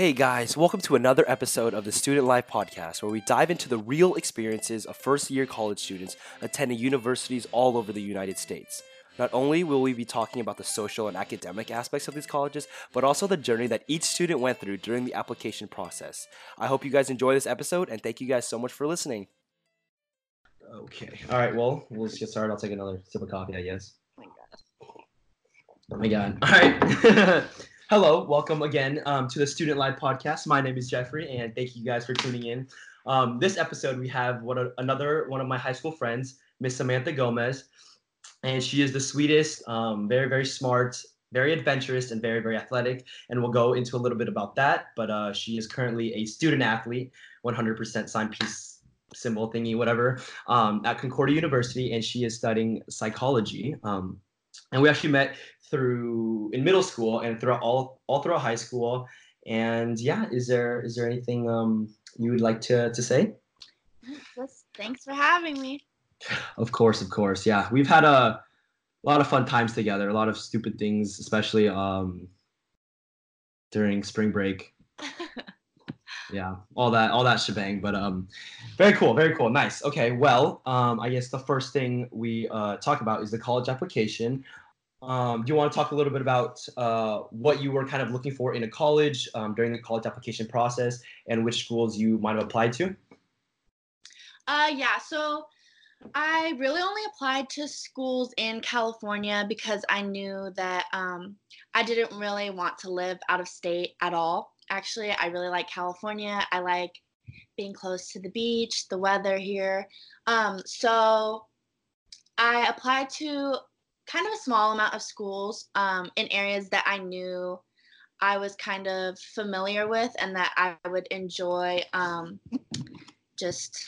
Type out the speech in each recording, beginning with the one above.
Hey guys, welcome to another episode of the Student Life Podcast, where we dive into the real experiences of first year college students attending universities all over the United States. Not only will we be talking about the social and academic aspects of these colleges, but also the journey that each student went through during the application process. I hope you guys enjoy this episode and thank you guys so much for listening. Okay. All right. Well, we'll just get started. I'll take another sip of coffee, I guess. Oh my god. Oh my god. All right. Hello. Welcome again um, to the Student Life Podcast. My name is Jeffrey, and thank you guys for tuning in. Um, this episode, we have another one of my high school friends, Miss Samantha Gomez, and she is the sweetest, um, very very smart, very adventurous, and very very athletic. And we'll go into a little bit about that. But uh, she is currently a student athlete, 100% signed peace symbol thingy, whatever, um, at Concordia University, and she is studying psychology. Um, and we actually met through in middle school and throughout all all throughout high school. And yeah, is there is there anything um, you would like to to say? Just thanks for having me. Of course, of course. Yeah, we've had a lot of fun times together. A lot of stupid things, especially um, during spring break. yeah, all that all that shebang. But um, very cool, very cool, nice. Okay, well, um, I guess the first thing we uh, talk about is the college application. Um, do you want to talk a little bit about uh, what you were kind of looking for in a college um, during the college application process and which schools you might have applied to? Uh, yeah, so I really only applied to schools in California because I knew that um, I didn't really want to live out of state at all. Actually, I really like California. I like being close to the beach, the weather here. Um, so I applied to kind of a small amount of schools um, in areas that I knew I was kind of familiar with and that I would enjoy um, just,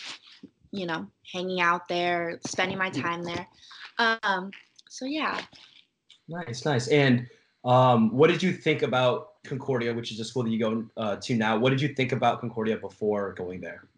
you know, hanging out there, spending my time there. Um, so, yeah. Nice, nice. And um, what did you think about Concordia, which is a school that you go uh, to now? What did you think about Concordia before going there?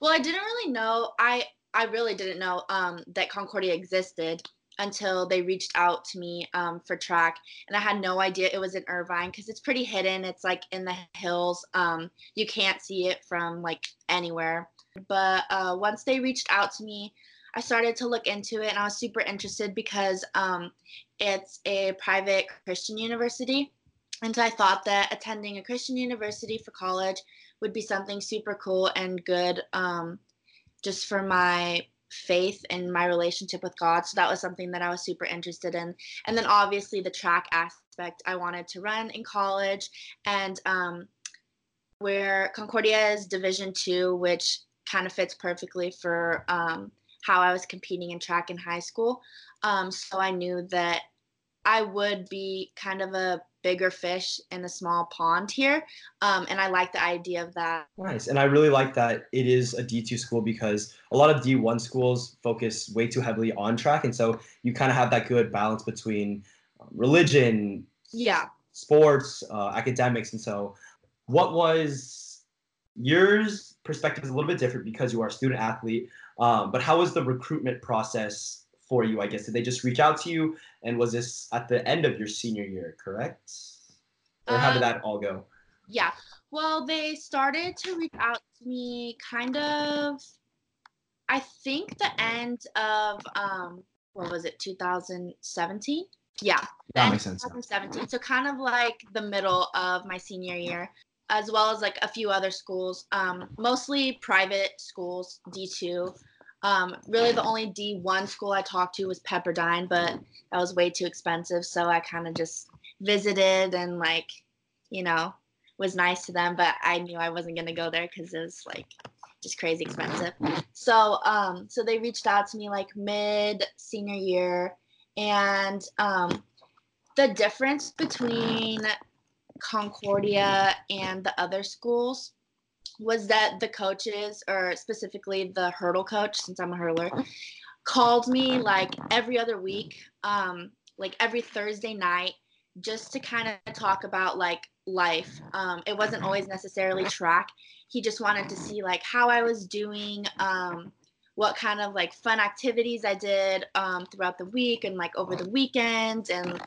Well, I didn't really know. I I really didn't know um, that Concordia existed until they reached out to me um, for track and i had no idea it was in irvine because it's pretty hidden it's like in the hills um, you can't see it from like anywhere. But uh, once they reached out to me i started to look into it and i was super interested because um, it's a private christian university and so i thought that attending a christian university for college would be something super cool and good um, just for my faith and my relationship with God. So that was something that I was super interested in. And then obviously the track aspect I wanted to run in college. And um, where Concordia is Division two, which kind of fits perfectly for um, how I was competing in track in high school. Um, so I knew that I would be kind of a bigger fish in a small pond here. Um, and I like the idea of that. Nice. And I really like that it is a D2 school because a lot of D1 schools focus way too heavily on track. And so you kind of have that good balance between um, religion, yeah, sports, uh, academics. And so what was yours perspective is a little bit different because you are a student athlete. Um, but how was the recruitment process for you, I guess? Did they just reach out to you? And was this at the end of your senior year, correct? Or how did um, that all go? Yeah. Well, they started to reach out to me kind of, I think the end of, um, what was it, 2017? Yeah. That makes sense. 2017. So kind of like the middle of my senior year, as well as like a few other schools, um, mostly private schools, D2. Um, really, the only D1 school I talked to was Pepperdine, but that was way too expensive. So I kind of just visited and, like, you know, was nice to them. But I knew I wasn't going to go there because it was, like, just crazy expensive. So, um, so they reached out to me, like, mid senior year. And um, the difference between Concordia and the other schools was that the coaches, or specifically the hurdle coach, since I'm a hurdler, called me like every other week, um, like every Thursday night, just to kind of talk about like life. Um, it wasn't always necessarily track. He just wanted to see like how I was doing, um, what kind of like fun activities I did um, throughout the week and like over the weekends, and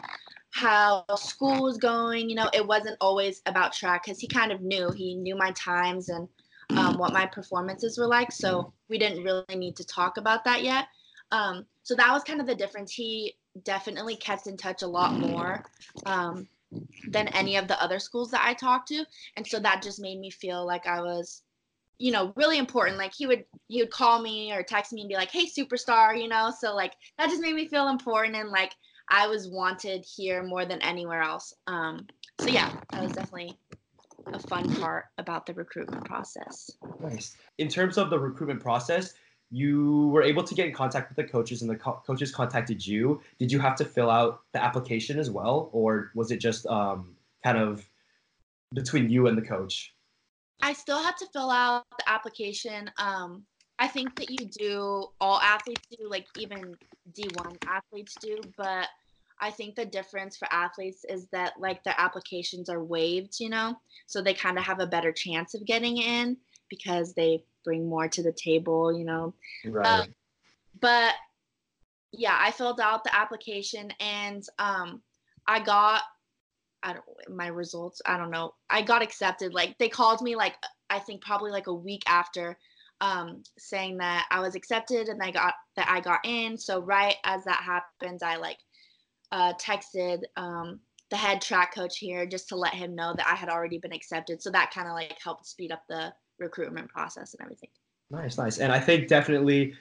how school was going. You know, it wasn't always about track because he kind of knew. He knew my times and um, what my performances were like. So we didn't really need to talk about that yet. Um, so that was kind of the difference. He definitely kept in touch a lot more um, than any of the other schools that I talked to, and so that just made me feel like I was, you know, really important. Like he would he would call me or text me and be like, "Hey, superstar," you know. So like that just made me feel important and like I was wanted here more than anywhere else. Um, so yeah, that was definitely a fun part about the recruitment process. Nice. In terms of the recruitment process, you were able to get in contact with the coaches and the co- coaches contacted you. Did you have to fill out the application as well, or was it just um, kind of between you and the coach? I still had to fill out the application. Um, I think that you do, all athletes do, like even D1 athletes do, but I think the difference for athletes is that like their applications are waived, you know, so they kind of have a better chance of getting in because they bring more to the table, you know. Right. Um, but yeah, I filled out the application and um, I got I don't my results. I don't know. I got accepted. Like they called me like I think probably like a week after um, saying that I was accepted and I got that I got in. So right as that happened, I like uh, texted um, the head track coach here just to let him know that I had already been accepted. So that kind of like helped speed up the recruitment process and everything. Nice, nice. And I think definitely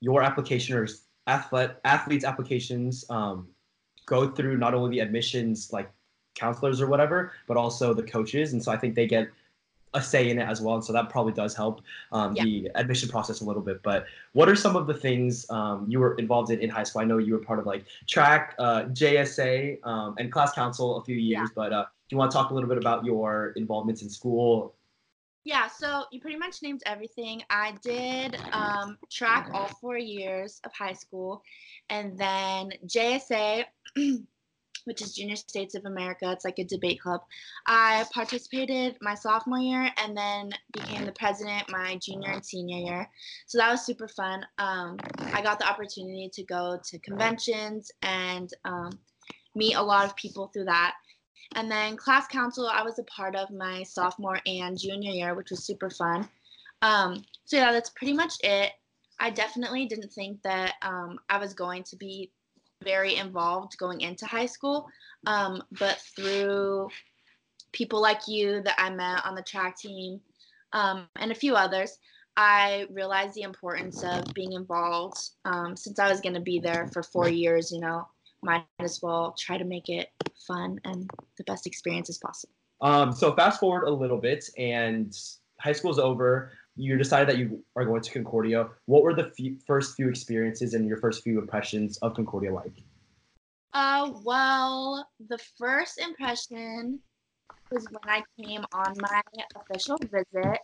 your application or athlete athletes applications um, go through not only the admissions like counselors or whatever, but also the coaches. And so I think they get a say in it as well. And so that probably does help um, Yeah. the admission process a little bit. But what are some of the things um, you were involved in in high school? I know you were part of like track, uh, JSA, um, and class council a few years. But uh, do you want to talk a little bit about your involvements in school? Yeah, so you pretty much named everything. I did um, track all four years of high school, and then JSA, which is Junior States of America. It's like a debate club. I participated my sophomore year, and then became the president my junior and senior year. So that was super fun. Um, I got the opportunity to go to conventions and um, meet a lot of people through that. And then class council, I was a part of my sophomore and junior year, which was super fun. Um, so yeah, that's pretty much it. I definitely didn't think that um, I was going to be very involved going into high school, um, but through people like you that I met on the track team um, and a few others, I realized the importance of being involved. Um, since I was going to be there for four years, you know, might as well try to make it fun and the best experience as possible. Um, so fast forward a little bit, and high school's over. You decided that you are going to Concordia. What were the first few experiences and your first few impressions of Concordia like? Uh, well, the first impression was when I came on my official visit.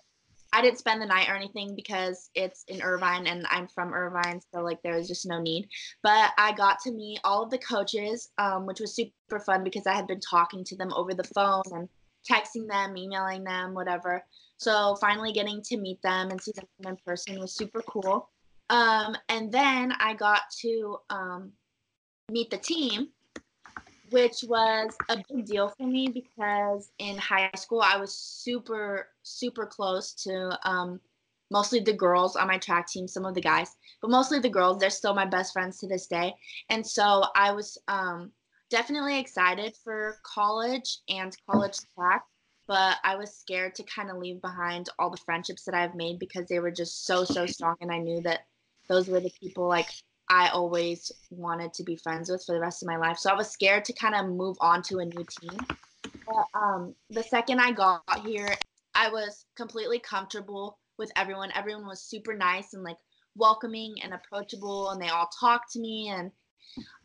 I didn't spend the night or anything because it's in Irvine and I'm from Irvine, so like there was just no need. But I got to meet all of the coaches, um, which was super fun because I had been talking to them over the phone and texting them, emailing them, whatever. So finally getting to meet them and see them in person was super cool. Um, and then I got to um, meet the team, which was a big deal for me because in high school I was super, super close to um, mostly the girls on my track team, some of the guys, but mostly the girls. They're still my best friends to this day. And so I was um, definitely excited for college and college track, but I was scared to kind of leave behind all the friendships that I've made because they were just so, so strong. And I knew that those were the people like I always wanted to be friends with for the rest of my life. So I was scared to kind of move on to a new team. But um, the second I got here, I was completely comfortable with everyone. Everyone was super nice and like welcoming and approachable, and they all talked to me, and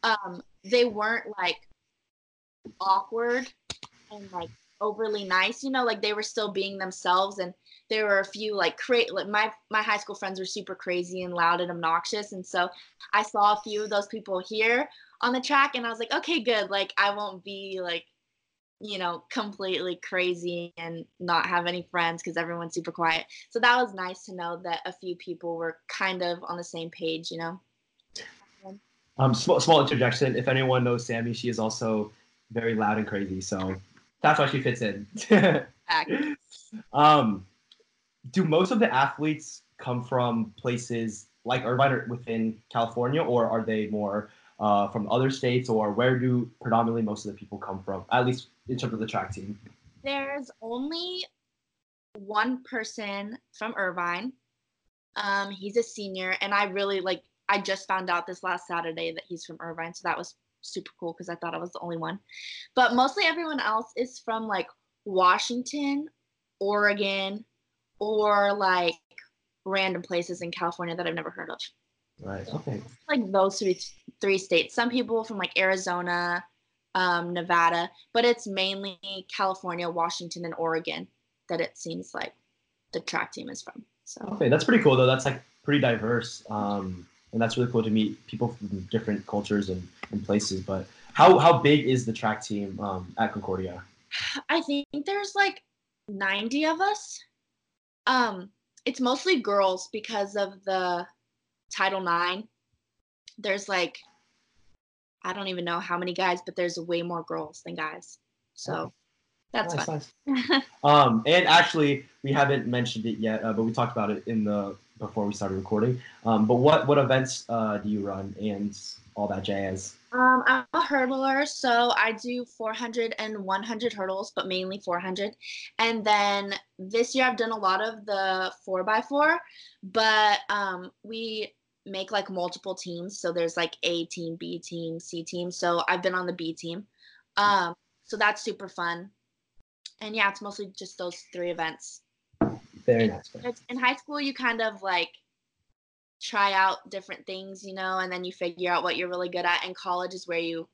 um, they weren't like awkward and like overly nice. You know, like they were still being themselves and there were a few like cra- like my my high school friends were super crazy and loud and obnoxious and so i saw a few of those people here on the track and i was like okay good like i won't be like you know completely crazy and not have any friends because everyone's super quiet so that was nice to know that a few people were kind of on the same page you know Um, small, small interjection. If anyone knows Sammie, she is also very loud and crazy. So that's why she fits in. Um, do most of the athletes come from places like Irvine or within California, or are they more uh, from other states, or where do predominantly most of the people come from? At least in terms of the track team. There's only one person from Irvine. Um, he's a senior, and I really like. I just found out this last Saturday that he's from Irvine, so that was super cool because I thought I was the only one. But mostly everyone else is from like Washington, Oregon, or like random places in California that I've never heard of. Right. Okay. Like those three three states. Some people from like Arizona, um, Nevada, but it's mainly California, Washington, and Oregon that it seems like the track team is from. So Okay, that's pretty cool though. That's like pretty diverse, um, and that's really cool to meet people from different cultures and, and places. But how how big is the track team um, at Concordia? I think there's like 90 of us. Um, it's mostly girls because of the Title IX. There's like, I don't even know how many guys, but there's way more girls than guys. So that's Nice, fun. nice. Um, and actually, we haven't mentioned it yet, uh, but we talked about it in the before we started recording. Um, but what what events uh, do you run and all that jazz? Um, I'm a hurdler, so I do 400 and 100 hurdles, but mainly 400. And then this year I've done a lot of the 4x4, but um, we make like multiple teams. So there's like A team, B team, C team. So I've been on the B team. Um, so that's super fun. And yeah, it's mostly just those three events. Very nice. In high school, you kind of like try out different things, you know, and then you figure out what you're really good at. And college is where you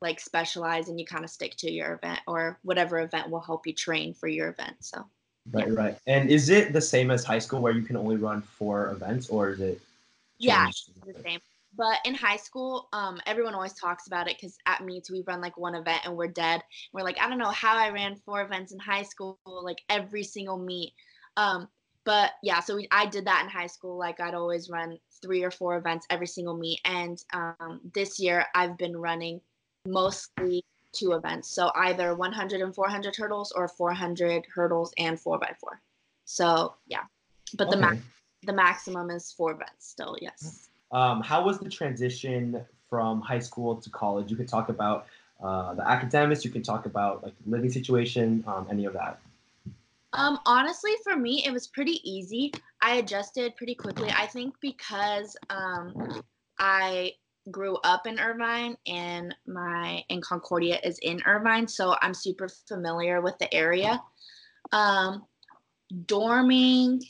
like specialize and you kind of stick to your event or whatever event will help you train for your event. So Right, right. And is it the same as high school where you can only run four events, or is it? yeah, it's the same. But in high school, um, everyone always talks about it because at Meets we run like one event and we're dead. We're like, I don't know how I ran four events in high school, like every single meet. Um, but yeah, so we, I did that in high school. Like I'd always run three or four events every single meet. And um, this year I've been running mostly two events. So either 100 and 400 hurdles or 400 hurdles and four by four. So yeah, but the Okay. max the maximum is four events still. Yes. Um, how was the transition from high school to college? You could talk about uh, the academics. You could talk about like living situation, um, any of that. Um, honestly, for me, it was pretty easy. I adjusted pretty quickly. I think because um, I grew up in Irvine and my and Concordia is in Irvine, so I'm super familiar with the area. Um, dorming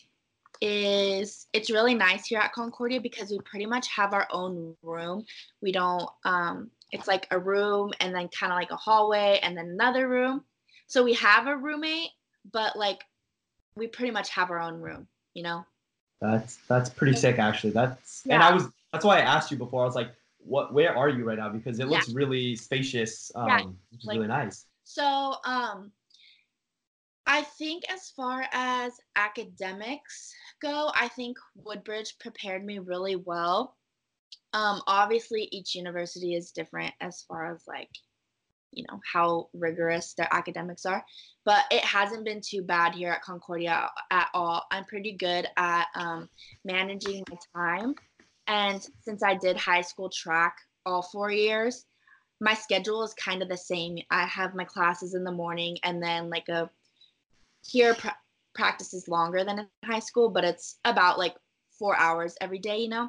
is it's really nice here at Concordia because we pretty much have our own room. We don't um it's like a room and then kind of like a hallway and then another room. So we have a roommate, but like we pretty much have our own room, you know? That's that's pretty sick, actually. That's yeah. and I was that's why I asked you before. I was like, what? Where are you right now? Because it Yeah. looks really spacious, um, Yeah, which is like- really nice. So, um, I think as far as academics go, I think Woodbridge prepared me really well. Um, obviously, each university is different as far as like, you know, how rigorous their academics are, but it hasn't been too bad here at Concordia at all. I'm pretty good at um, managing my time. And since I did high school track all four years, my schedule is kind of the same. I have my classes in the morning and then like a here pra- practice is longer than in high school, but it's about like 4 hours every day, you know.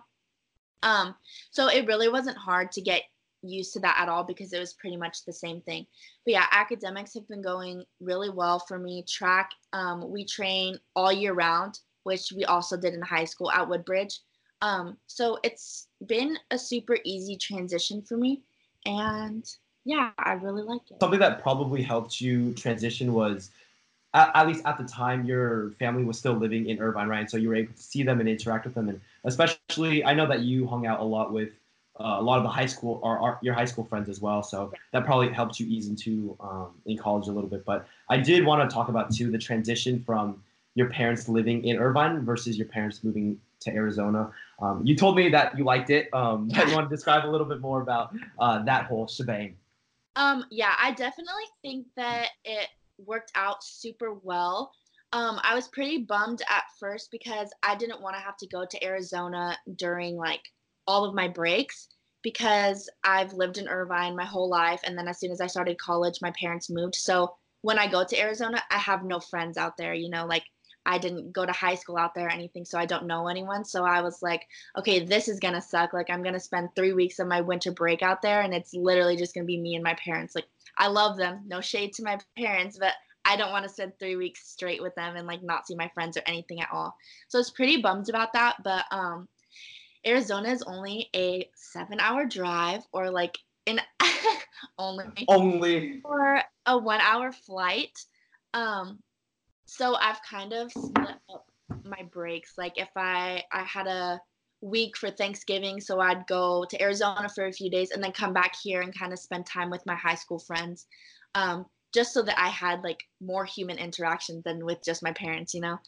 Um so it really wasn't hard to get used to that at all because it was pretty much the same thing. But yeah, academics have been going really well for me. Track um we train all year round, which we also did in high school at Woodbridge. Um so it's been a super easy transition for me and yeah, I really like it. Something that probably helped you transition was, at, at least at the time, your family was still living in Irvine, right? So you were able to see them and interact with them, and especially, I know that you hung out a lot with uh, a lot of the high school or, or your high school friends as well. So that probably helped you ease into um, in college a little bit. But I did want to talk about too the transition from your parents living in Irvine versus your parents moving to Arizona. Um, you told me that you liked it. Um, but you want to describe a little bit more about uh, that whole shebang? Um, yeah, I definitely think that it worked out super well. Um, I was pretty bummed at first because I didn't want to have to go to Arizona during like all of my breaks because I've lived in Irvine my whole life. And then as soon as I started college, my parents moved. So when I go to Arizona, I have no friends out there, you know, like I didn't go to high school out there or anything, so I don't know anyone. So I was like, okay, this is gonna suck. Like I'm gonna spend three weeks of my winter break out there, and it's literally just gonna be me and my parents. Like I love them, no shade to my parents, but I don't want to spend three weeks straight with them and like not see my friends or anything at all. So I was pretty bummed about that. But um, Arizona is only a seven-hour drive, or like an only Only. or a one-hour flight. Um, so I've kind of split up my breaks. Like if I I had a week for Thanksgiving, so I'd go to Arizona for a few days and then come back here and kind of spend time with my high school friends. Um, just so that I had like more human interaction than with just my parents, you know.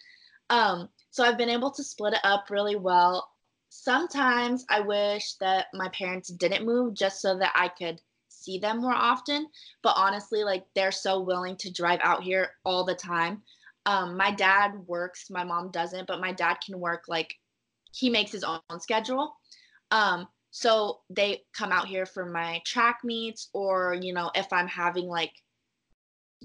Um, so I've been able to split it up really well. Sometimes I wish that my parents didn't move just so that I could see them more often. But honestly, like they're so willing to drive out here all the time. Um, my dad works, my mom doesn't, but my dad can work like he makes his own schedule. Um, so they come out here for my track meets, or you know, if I'm having like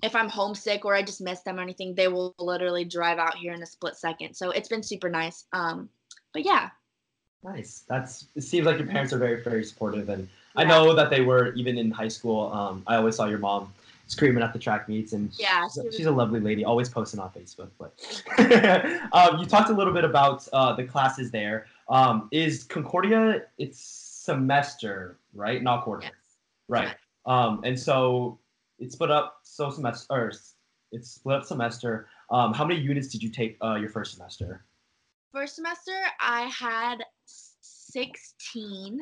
if I'm homesick or I just miss them or anything, they will literally drive out here in a split second. So it's been super nice. Um, but yeah, Nice. That's. It seems like your parents are very, very supportive, and I know that they were even in high school. Um, I always saw your mom screaming at the track meets, and Yeah, she's, she she's a lovely lady. Always posting on Facebook. But um, you talked a little bit about uh, the classes there. Um, is Concordia? It's semester, right? Not quarter. Yes. Right. Um, and so it's split up. So semester, or it's split up semester. Um, how many units did you take uh, your first semester? First semester I had 16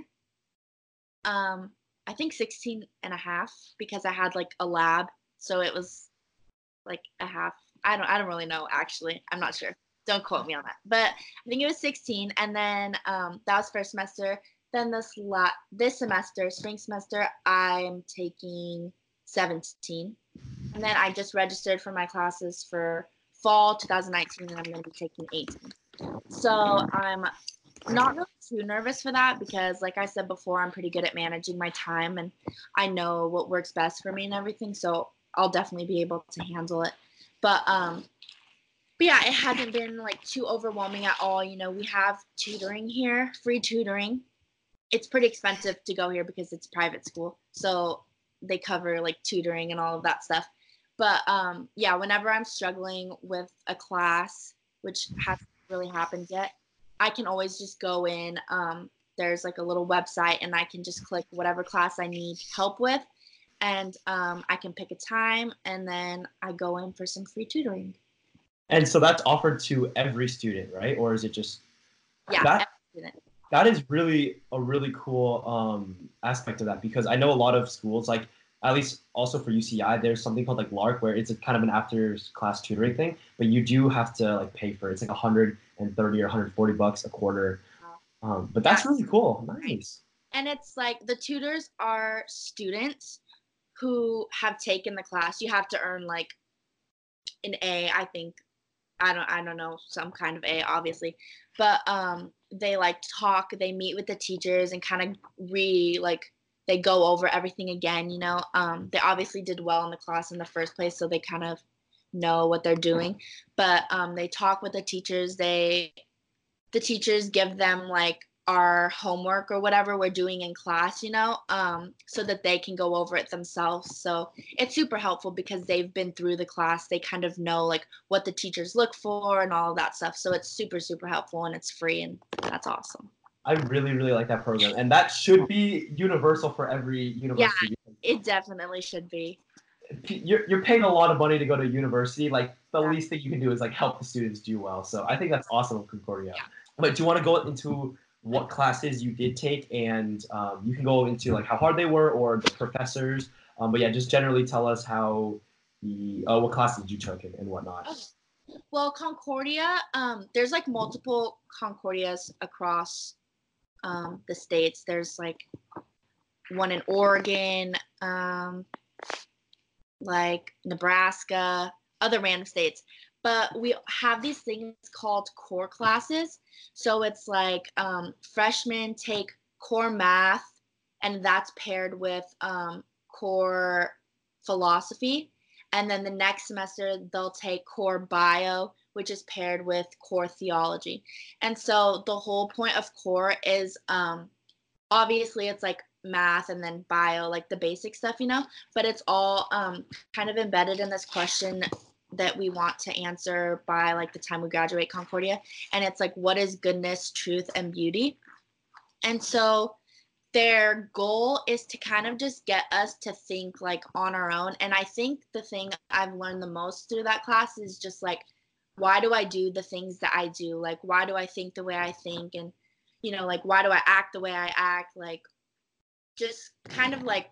um I think 16 and a half because I had like a lab so it was like a half I don't I don't really know actually I'm not sure. Don't quote me on that. But I think it was 16 and then um that was first semester. Then this la- this semester spring semester I'm taking 17 and then I just registered for my classes for fall 2019 and I'm going to be taking 18 so I'm not really too nervous for that because, like I said before, I'm pretty good at managing my time and I know what works best for me and everything. So I'll definitely be able to handle it. But um, but yeah, it hasn't been like too overwhelming at all. You know, we have tutoring here, free tutoring. It's pretty expensive to go here because it's private school, so they cover like tutoring and all of that stuff. But um, yeah, whenever I'm struggling with a class, which hasn't really happened yet, I can always just go in. Um, there's like a little website, and I can just click whatever class I need help with, and um, I can pick a time, and then I go in for some free tutoring. And so that's offered to every student, right? Or is it just Yeah, That- that is really a really cool um, aspect of that because I know a lot of schools, like at least also for UCI, there's something called like LARC, where it's a kind of an after class tutoring thing, but you do have to like pay for it. It's like 130 or 140 bucks a quarter. Um, but that's Yeah. really cool. Nice. and it's like the tutors are students who have taken the class you have to earn like an a i think i don't i don't know some kind of a obviously but um they like talk they meet with the teachers and kind of re like they go over everything again you know um they obviously did well in the class in the first place so they kind of know what they're doing but um they talk with the teachers they the teachers give them like our homework or whatever we're doing in class, you know, um, so that they can go over it themselves. So it's super helpful because they've been through the class. They kind of know like what the teachers look for and all that stuff. So it's super, super helpful and it's free and that's awesome. I really, really like that program. And that should be universal for every university. Yeah, It definitely should be. You're, you're paying a lot of money to go to university. Like the Yeah. least thing you can do is like help the students do well. So I think that's awesome with Concordia. But do you want to go into what classes you did take, and um, you can go into like how hard they were or the professors. Um, but yeah, just generally tell us how the uh, what classes you took and, and whatnot. Well, Concordia, um, there's like multiple Concordias across um, the states. There's like one in Oregon, um, like Nebraska, other random states. But we have these things called core classes. So it's like um, freshmen take core math, and that's paired with um, core philosophy. And then the next semester, they'll take core bio, which is paired with core theology. And so the whole point of core is um, obviously it's like math and then bio, like the basic stuff, you know, but it's all um, kind of embedded in this question that we want to answer by like the time we graduate Concordia. And it's like, what is goodness, truth, and beauty? And so their goal is to kind of just get us to think like on our own. And I think the thing I've learned the most through that class is just like, why do I do the things that I do? Like, why do I think the way I think? And, you know, like, why do I act the way I act? Like, just kind of like,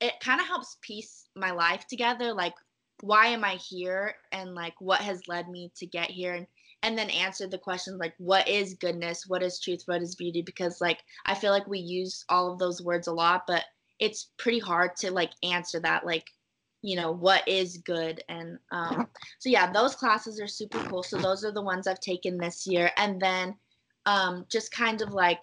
it kind of helps piece my life together. Like, why am I here? And like, what has led me to get here? And, and then answer the questions like, what is goodness? What is truth? What is beauty? Because like, I feel like we use all of those words a lot, but it's pretty hard to like answer that. Like, you know what is good and um, so yeah those classes are super cool. So those are the ones i've taken this year. And then um, just kind of like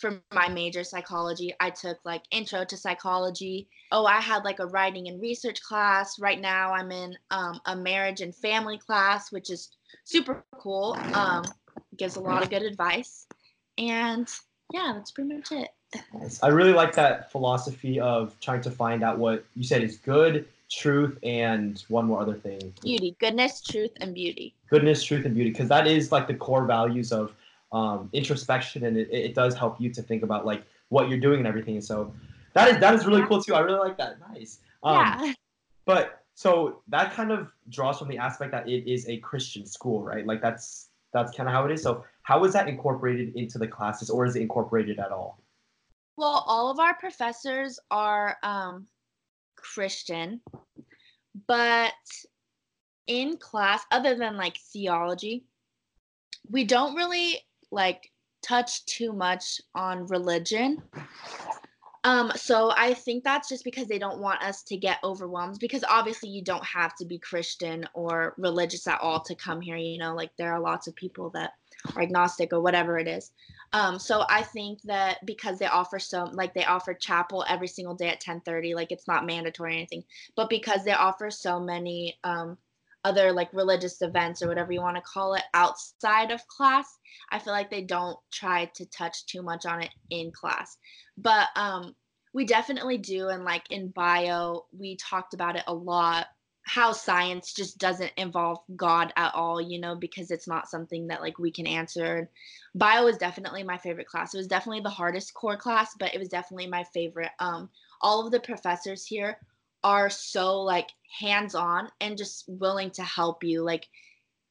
for my major psychology i took like intro to psychology. Oh i had like a writing and research class. Right now i'm in um, a marriage and family class which is super cool. Um, gives a lot of good advice. And yeah that's pretty much it Nice. I really like that philosophy of trying to find out what you said is good, truth, and one more other thing. Beauty, goodness, truth, and beauty. Goodness, truth, and beauty, because that is like the core values of um, introspection, and it, it does help you to think about like what you're doing and everything. And so that is that is really cool too. I really like that. Nice. Um, yeah. But so that kind of draws from the aspect that it is a Christian school, right? Like that's that's kind of how it is. So how is that incorporated into the classes, or is it incorporated at all? Well, all of our professors are um, Christian, but in class, other than like theology, we don't really like touch too much on religion. Um, so I think that's just because they don't want us to get overwhelmed because obviously you don't have to be Christian or religious at all to come here, you know, like there are lots of people that are agnostic or whatever it is. Um, so I think that because they offer so like they offer chapel every single day at 10:30, like it's not mandatory or anything, but because they offer so many um, other like religious events or whatever you want to call it outside of class, I feel like they don't try to touch too much on it in class. But um, we definitely do, and like in bio, we talked about it a lot how science just doesn't involve God at all, you know, because it's not something that like we can answer. Bio was definitely my favorite class. It was definitely the hardest core class, but it was definitely my favorite. Um, all of the professors here are so like hands-on and just willing to help you. Like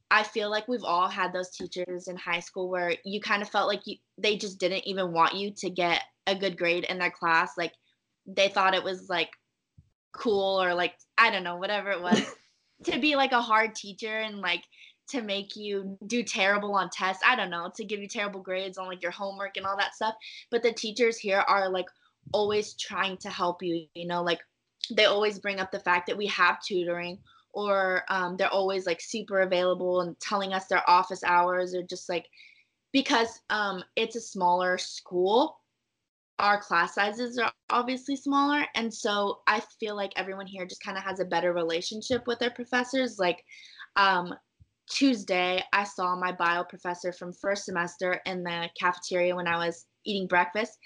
I feel like we've all had those teachers in high school where you kind of felt like you they just didn't even want you to get a good grade in their class. Like they thought it was like cool or like I don't know, whatever it was, to be like a hard teacher and like to make you do terrible on tests. I don't know, to give you terrible grades on like your homework and all that stuff. But the teachers here are like always trying to help you, you know, like they always bring up the fact that we have tutoring or um, they're always like super available and telling us their office hours or just like because um, it's a smaller school our class sizes are obviously smaller and so i feel like everyone here just kind of has a better relationship with their professors like um, tuesday i saw my bio professor from first semester in the cafeteria when i was eating breakfast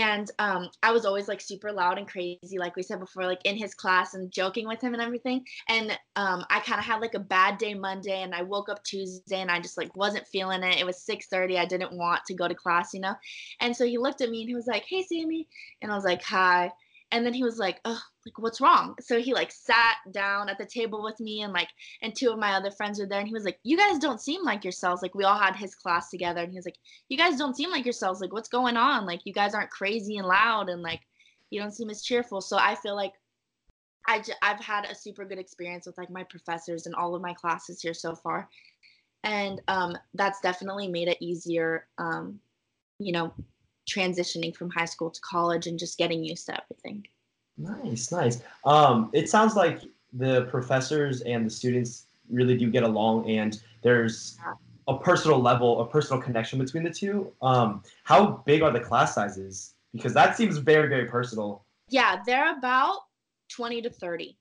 and um, i was always like super loud and crazy like we said before like in his class and joking with him and everything. And um, i kind of had like a bad day monday and i woke up tuesday and i just like wasn't feeling it. It was 6.30 i didn't want to go to class you know? And so he looked at me and he was like hey Sammie. And i was like hi and then he was like oh like what's wrong? So he like sat down at the table with me and like and two of my other friends were there and he was like you guys don't seem like yourselves. Like we all had his class together and he was like you guys don't seem like yourselves. Like what's going on? Like you guys aren't crazy and loud and like you don't seem as cheerful. So i feel like I j- i've had a super good experience with like my professors and all of my classes here so far. And um, that's definitely made it easier um, you know transitioning from high school to college and just getting used to everything Nice, nice. Um, it sounds like the professors and the students really do get along, and there's a personal level, a personal connection between the two. Um, how big are the class sizes? Because that seems very, very personal. Yeah, they're about 20 to 30.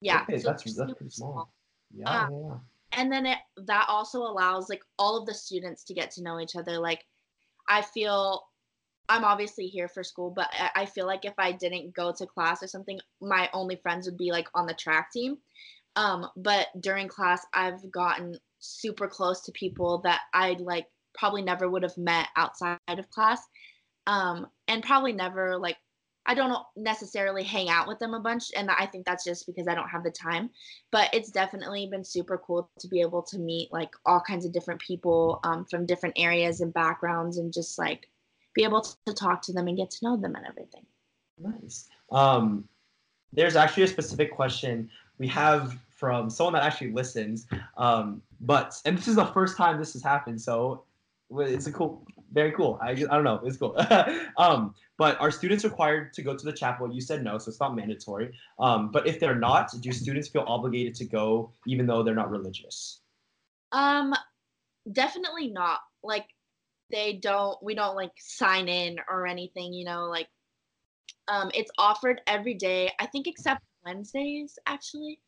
Yeah, Okay, so that's that's pretty small. small. Yeah, Uh, yeah, yeah. and then it that also allows like all of the students to get to know each other like i feel i'm obviously here for school but I- feel like if i didn't go to class or something my only friends would be like on the track team. Um but during class i've gotten super close to people that I'd like probably never would have met outside of class. Um and probably never like i don't necessarily hang out with them a bunch and i think that's just because i don't have the time but it's definitely been super cool to be able to meet like all kinds of different people um, from different areas and backgrounds and just like be able to talk to them and get to know them and everything Nice. Um, there's actually a specific question we have from someone that actually listens. Um, but and this is the first time this has happened, so it's a cool, very cool. I, I don't know, it's cool. um, but are students required to go to the chapel? You said no, so it's not mandatory. Um, but if they're not, do students feel obligated to go even though they're not religious? um definitely not like they don't we don't like sign in or anything you know like um it's offered every day i think except wednesdays actually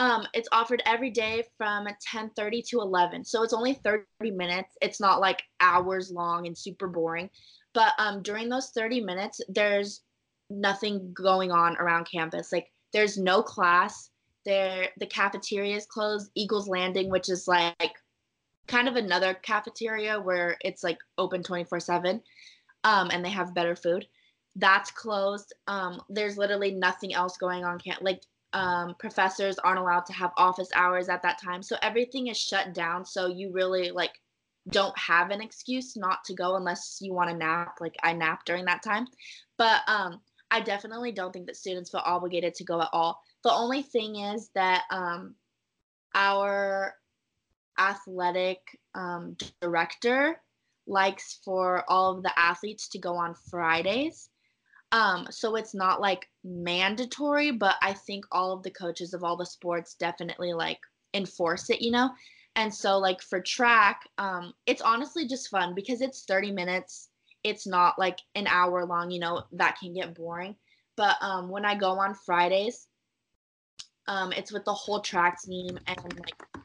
um it's offered every day from 10:30 to 11 so it's only 30 minutes. It's not like hours long and super boring. But um during those 30 minutes there's nothing going on around campus. Like there's no class. There the cafeteria is closed. Eagles landing which is like kind of another cafeteria where it's like open 24 7 um, and they have better food. That's closed. Um, there's literally nothing else going on can't like um, professors aren't allowed to have office hours at that time. So everything is shut down. So you really like don't have an excuse not to go unless you want to nap like i nap during that time. But um, i definitely don't think that students feel obligated to go at all. The only thing is that um, our athletic um, director likes for all of the athletes to go on Fridays. Um, so it's not like mandatory, but I think all of the coaches of all the sports definitely like enforce it, you know? And so like for track, um, it's honestly just fun because it's 30 minutes. It's not like an hour long, you know, that can get boring. But um, when I go on Fridays, um, it's with the whole track team and like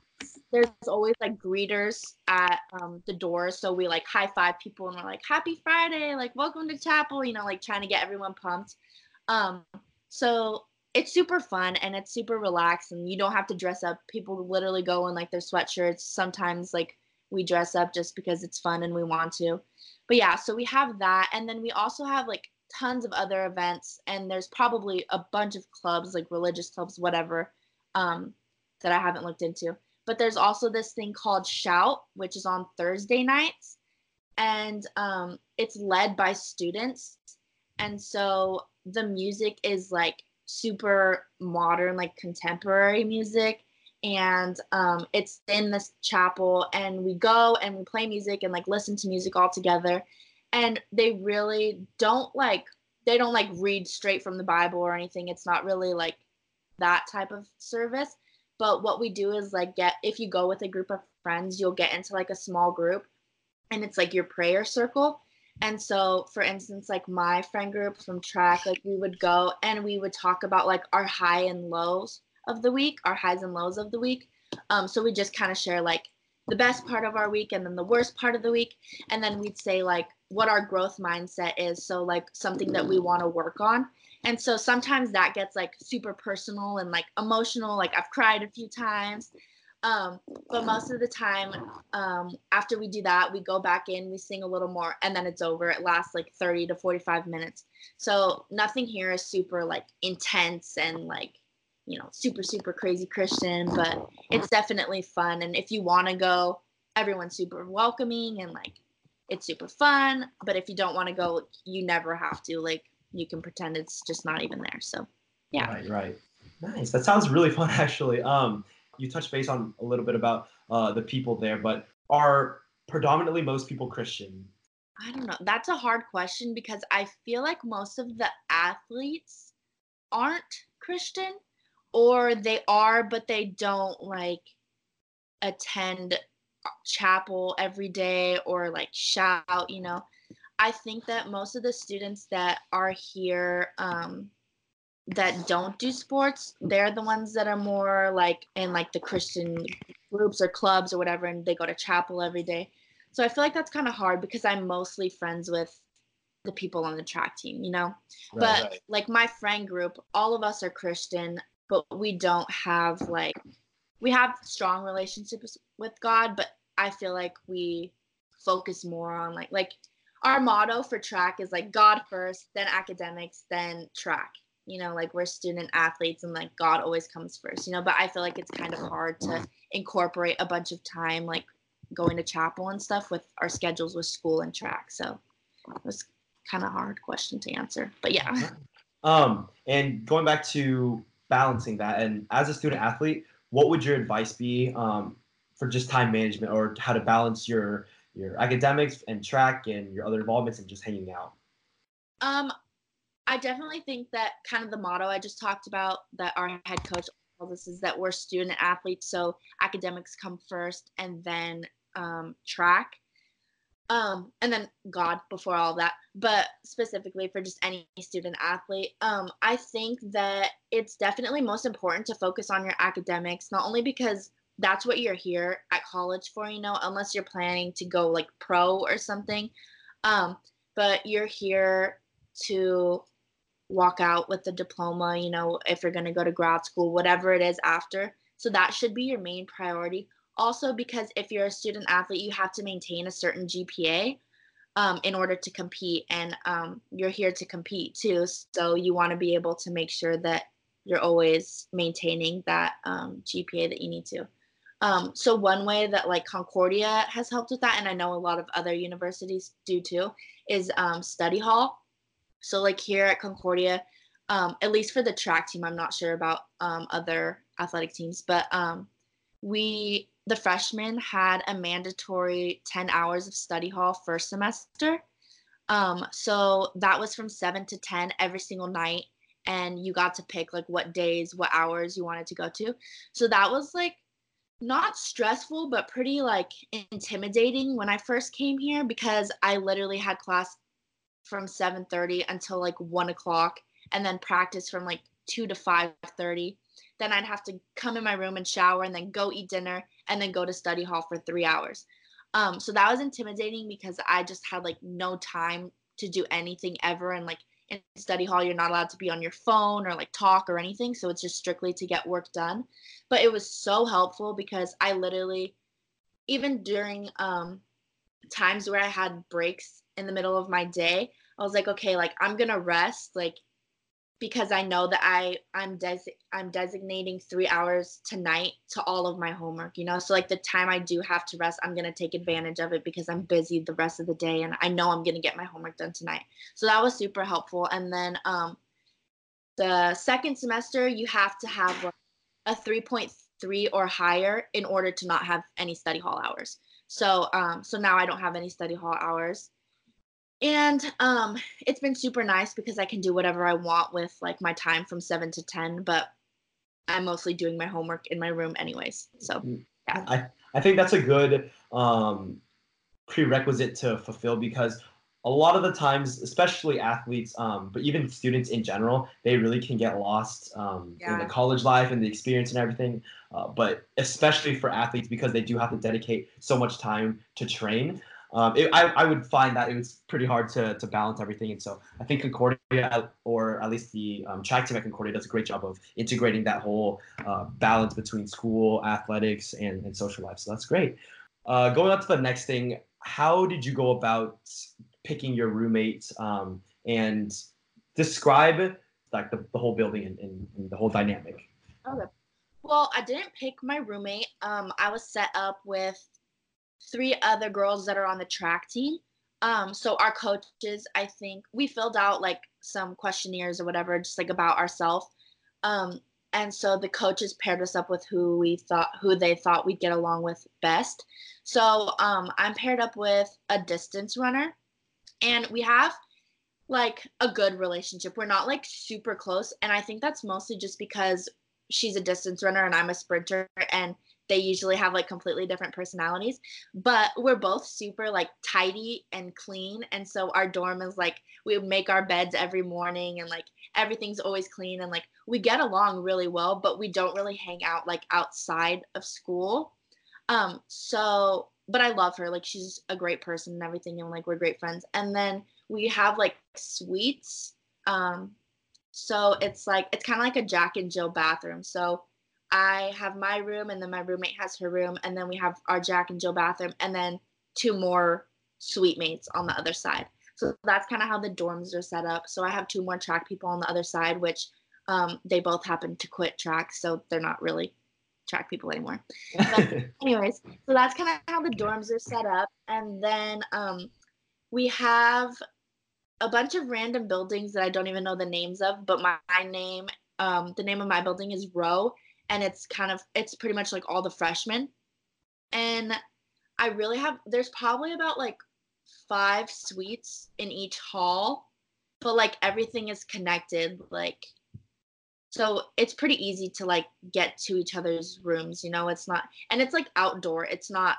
there's always like greeters at um, the door So we like high five people and we're like, Happy Friday, like welcome to chapel, you know, like trying to get everyone pumped. Um, so it's super fun and it's super relaxed and you don't have to dress up. People literally go in like their sweatshirts. Sometimes like we dress up just because it's fun and we want to. But yeah, so we have that. And then we also have like tons of other events and there's probably a bunch of clubs, like religious clubs, whatever, um, that I haven't looked into but there's also this thing called Shout, which is on Thursday nights, and um, it's led by students, and so the music is like super modern, like contemporary music, and um, it's in this chapel, and we go and we play music and like listen to music all together, and they really don't like they don't like read straight from the Bible or anything. It's not really like that type of service. But what we do is like get if you go with a group of friends you'll get into like a small group and it's like your prayer circle and so for instance like my friend group from track like we would go and we would talk about like our high and lows of the week our highs and lows of the week. Um, so we just kind of share like the best part of our week and then the worst part of the week. And then we'd say like what our growth mindset is so like something that we want to work on. And so sometimes that gets like super personal and like emotional like i've cried a few times um, but most of the time um, after we do that we go back in we sing a little more and then it's over. It lasts like 30 to 45 minutes. So nothing here is super like intense and like you know super super crazy christian but it's definitely fun. And if you want to go everyone's super welcoming and like it's super fun. But if you don't want to go you never have to. Like you can pretend it's just not even there. So yeah. Right, right. Nice. That sounds really fun, actually. Um, you touched base on a little bit about uh, the people there, but are predominantly most people Christian? I don't know. That's a hard question because I feel like most of the athletes aren't Christian or they are but they don't like attend chapel every day or like shout, you know. I think that most of the students that are here um that don't do sports, they're the ones that are more like in like the Christian groups or clubs or whatever and they go to chapel every day. So I feel like that's kind of hard because I'm mostly friends with the people on the track team, you know. Right, but right. like my friend group, all of us are Christian, but we don't have like we have strong relationships with God, but I feel like we focus more on like like our motto for track is like God first, then academics, then track. You know, like we're student athletes and like God always comes first, you know, but I feel like it's kind of hard to incorporate a bunch of time like going to chapel and stuff with our schedules with school and track. So it was kind of hard question to answer. But yeah. Um, and going back to balancing that, and as a student athlete, what would your advice be um, for just time management or how to balance your your academics and track and your other involvements and just hanging out? Um, I definitely think that kind of the motto I just talked about that our head coach tells us is that we're student athletes, so academics come first and then um, track. Um, and then God before all that, but specifically for just any student athlete, um, I think that it's definitely most important to focus on your academics, not only because that's what you're here at college for, you know, unless you're planning to go like pro or something. Um, but you're here to walk out with the diploma, you know, if you're going to go to grad school, whatever it is after. So that should be your main priority. Also, because if you're a student athlete, you have to maintain a certain GPA um, in order to compete, and um, you're here to compete too. So you want to be able to make sure that you're always maintaining that um, GPA that you need to. Um, so one way that like Concordia has helped with that, and I know a lot of other universities do too, is um, study hall. So like here at Concordia, um, at least for the track team, I'm not sure about um, other athletic teams, but um, we the freshmen had a mandatory 10 hours of study hall first semester. Um, so that was from 7 to 10 every single night and you got to pick like what days, what hours you wanted to go to. So that was like not stressful but pretty like intimidating when I first came here because I literally had class from 7:30 until like 1 o'clock and then practice from like 2 to 5:30 then I'd have to come in my room and shower and then go eat dinner and then go to study hall for three hours. Um, so that was intimidating because I just had like no time to do anything ever. And like in study hall, you're not allowed to be on your phone or like talk or anything. So it's just strictly to get work done. But it was so helpful because I literally, even during um, times where I had breaks in the middle of my day, I was like, okay, like I'm gonna rest. Like because I know that I I'm des- I'm designating three hours tonight to all of my homework, you know. So like the time I do have to rest, I'm gonna take advantage of it because I'm busy the rest of the day and I know I'm gonna get my homework done tonight. So that was super helpful. And then um, the second semester, you have to have a 3.3 or higher in order to not have any study hall hours. So um, so now I don't have any study hall hours. And um it's been super nice because i can do whatever i want with like my time from 7 to 10 but i'm mostly doing my homework in my room anyways so mm, yeah. I, I think that's a good um prerequisite to fulfill because a lot of the times especially athletes um, but even students in general they really can get lost um, yeah. in the college life and the experience and everything uh, but especially for athletes because they do have to dedicate so much time to train um, it, I, I would find that it was pretty hard to, to balance everything. And so I think Concordia, or at least the um, track team at Concordia, does a great job of integrating that whole uh, balance between school, athletics, and, and social life. So that's great. Uh, going on to the next thing, how did you go about picking your roommates um, and describe like the, the whole building and, and, and the whole dynamic? Okay. Well, I didn't pick my roommate. Um, I was set up with three other girls that are on the track team. Um, so our coaches, I think we filled out like some questionnaires or whatever, just like about ourselves. Um, and so the coaches paired us up with who we thought who they thought we'd get along with best. So um, I'm paired up with a distance runner, and we have like a good relationship. We're not like super close, and I think that's mostly just because she's a distance runner and I'm a sprinter, and they usually have like completely different personalities. But we're both super like tidy and clean, and so our dorm is like we make our beds every morning, and like everything's always clean, and like we get along really well. But we don't really hang out like outside of school. Um, so but I love her. Like she's a great person and everything, and like we're great friends. And then we have like suites. Um, so it's like it's kind of like a Jack and Jill bathroom. So I have my room, and then my roommate has her room, and then we have our Jack and Jill bathroom, and then two more suite mates on the other side. So that's kind of how the dorms are set up. So I have two more track people on the other side, which um, they both happen to quit track, so they're not really track people anymore. But anyways, so that's kind of how the dorms are set up. And then um, we have a bunch of random buildings that I don't even know the names of, but my, my name, um, the name of my building is Rho, and it's kind of it's pretty much like all the freshmen. And I really have there's probably about like five suites in each hall, but like everything is connected. Like so it's pretty easy to like get to each other's rooms you know? It's not and it's like outdoor it's not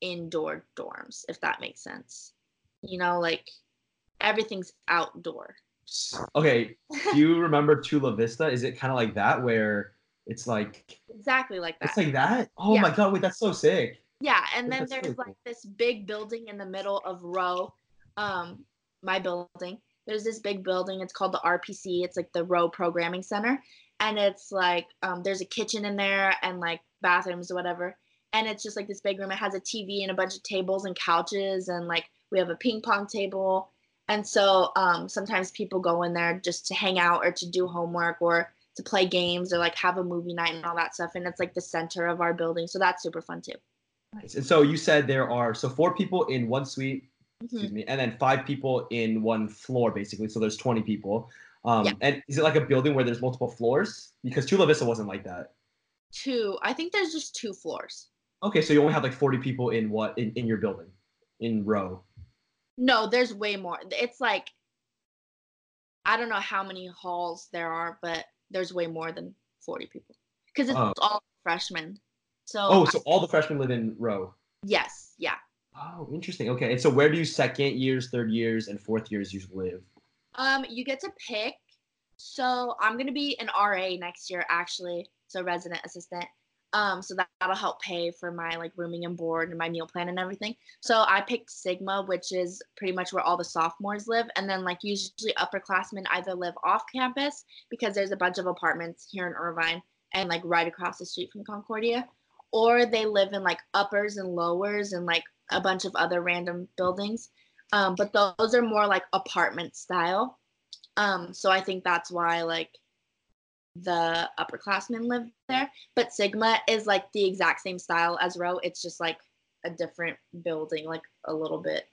indoor dorms if that makes sense. You know like everything's outdoor. Okay do you remember chula vista? Is it kind of like that where it's like exactly like that. it's like that? Oh Yeah. my god wait that's so sick. Yeah and then That's there's cool. like this big building in the middle of Rho um my building there's this big building it's called the rpc it's like the Rho programming center and it's like um, there's a kitchen in there and like bathrooms or whatever and it's just like this big room it has a tv and a bunch of tables and couches and like we have a ping pong table and so um, sometimes people go in there just to hang out or to do homework or to play games or like have a movie night and all that stuff and it's like the center of our building so that's super fun too Nice. and so you said there are so four people in one suite Mhm. excuse me and then five people in one floor basically. So there's 20 people. Um, Yeah. and is it like a building where there's multiple floors? Because chula vista wasn't like that. Two. I think there's just two floors. Okay so you only have like 40 people in what in, in your building in Rho? No there's way more. It's like i don't know how many halls there are but there's way more than 40 people. Because it's Oh. all freshmen. So oh so all the freshmen live in Rho? Yes oh interesting. Okay and so where do you second years third years and fourth years usually live? Um you get to pick. So i'm to be an ra next year actually so resident assistant. Um so that, that'll help pay for my like rooming and board and my meal plan and everything. So i picked sigma which is pretty much where all the sophomores live and then like usually upperclassmen either live off campus because there's a bunch of apartments here in irvine and like right across the street from concordia or they live in like uppers and lowers and like a bunch of other random buildings um, but those are more like apartment style. Um, so i think that's why like the upperclassmen live there. But sigma is like the exact same style as Rho it's just like a different building like a little bit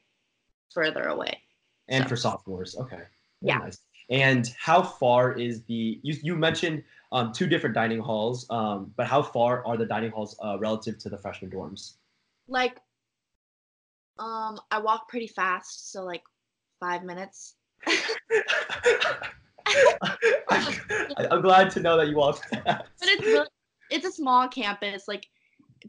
further away. And So- for sophomores okay. Very Yeah. nice. and how far is the you, you mentioned um, two different dining halls um, but how far are the dining halls uh, relative to the freshman dorms? Like um i walk pretty fast so like five minutes. I, am glad to know that you walked fast. but it's really, it's a small campus like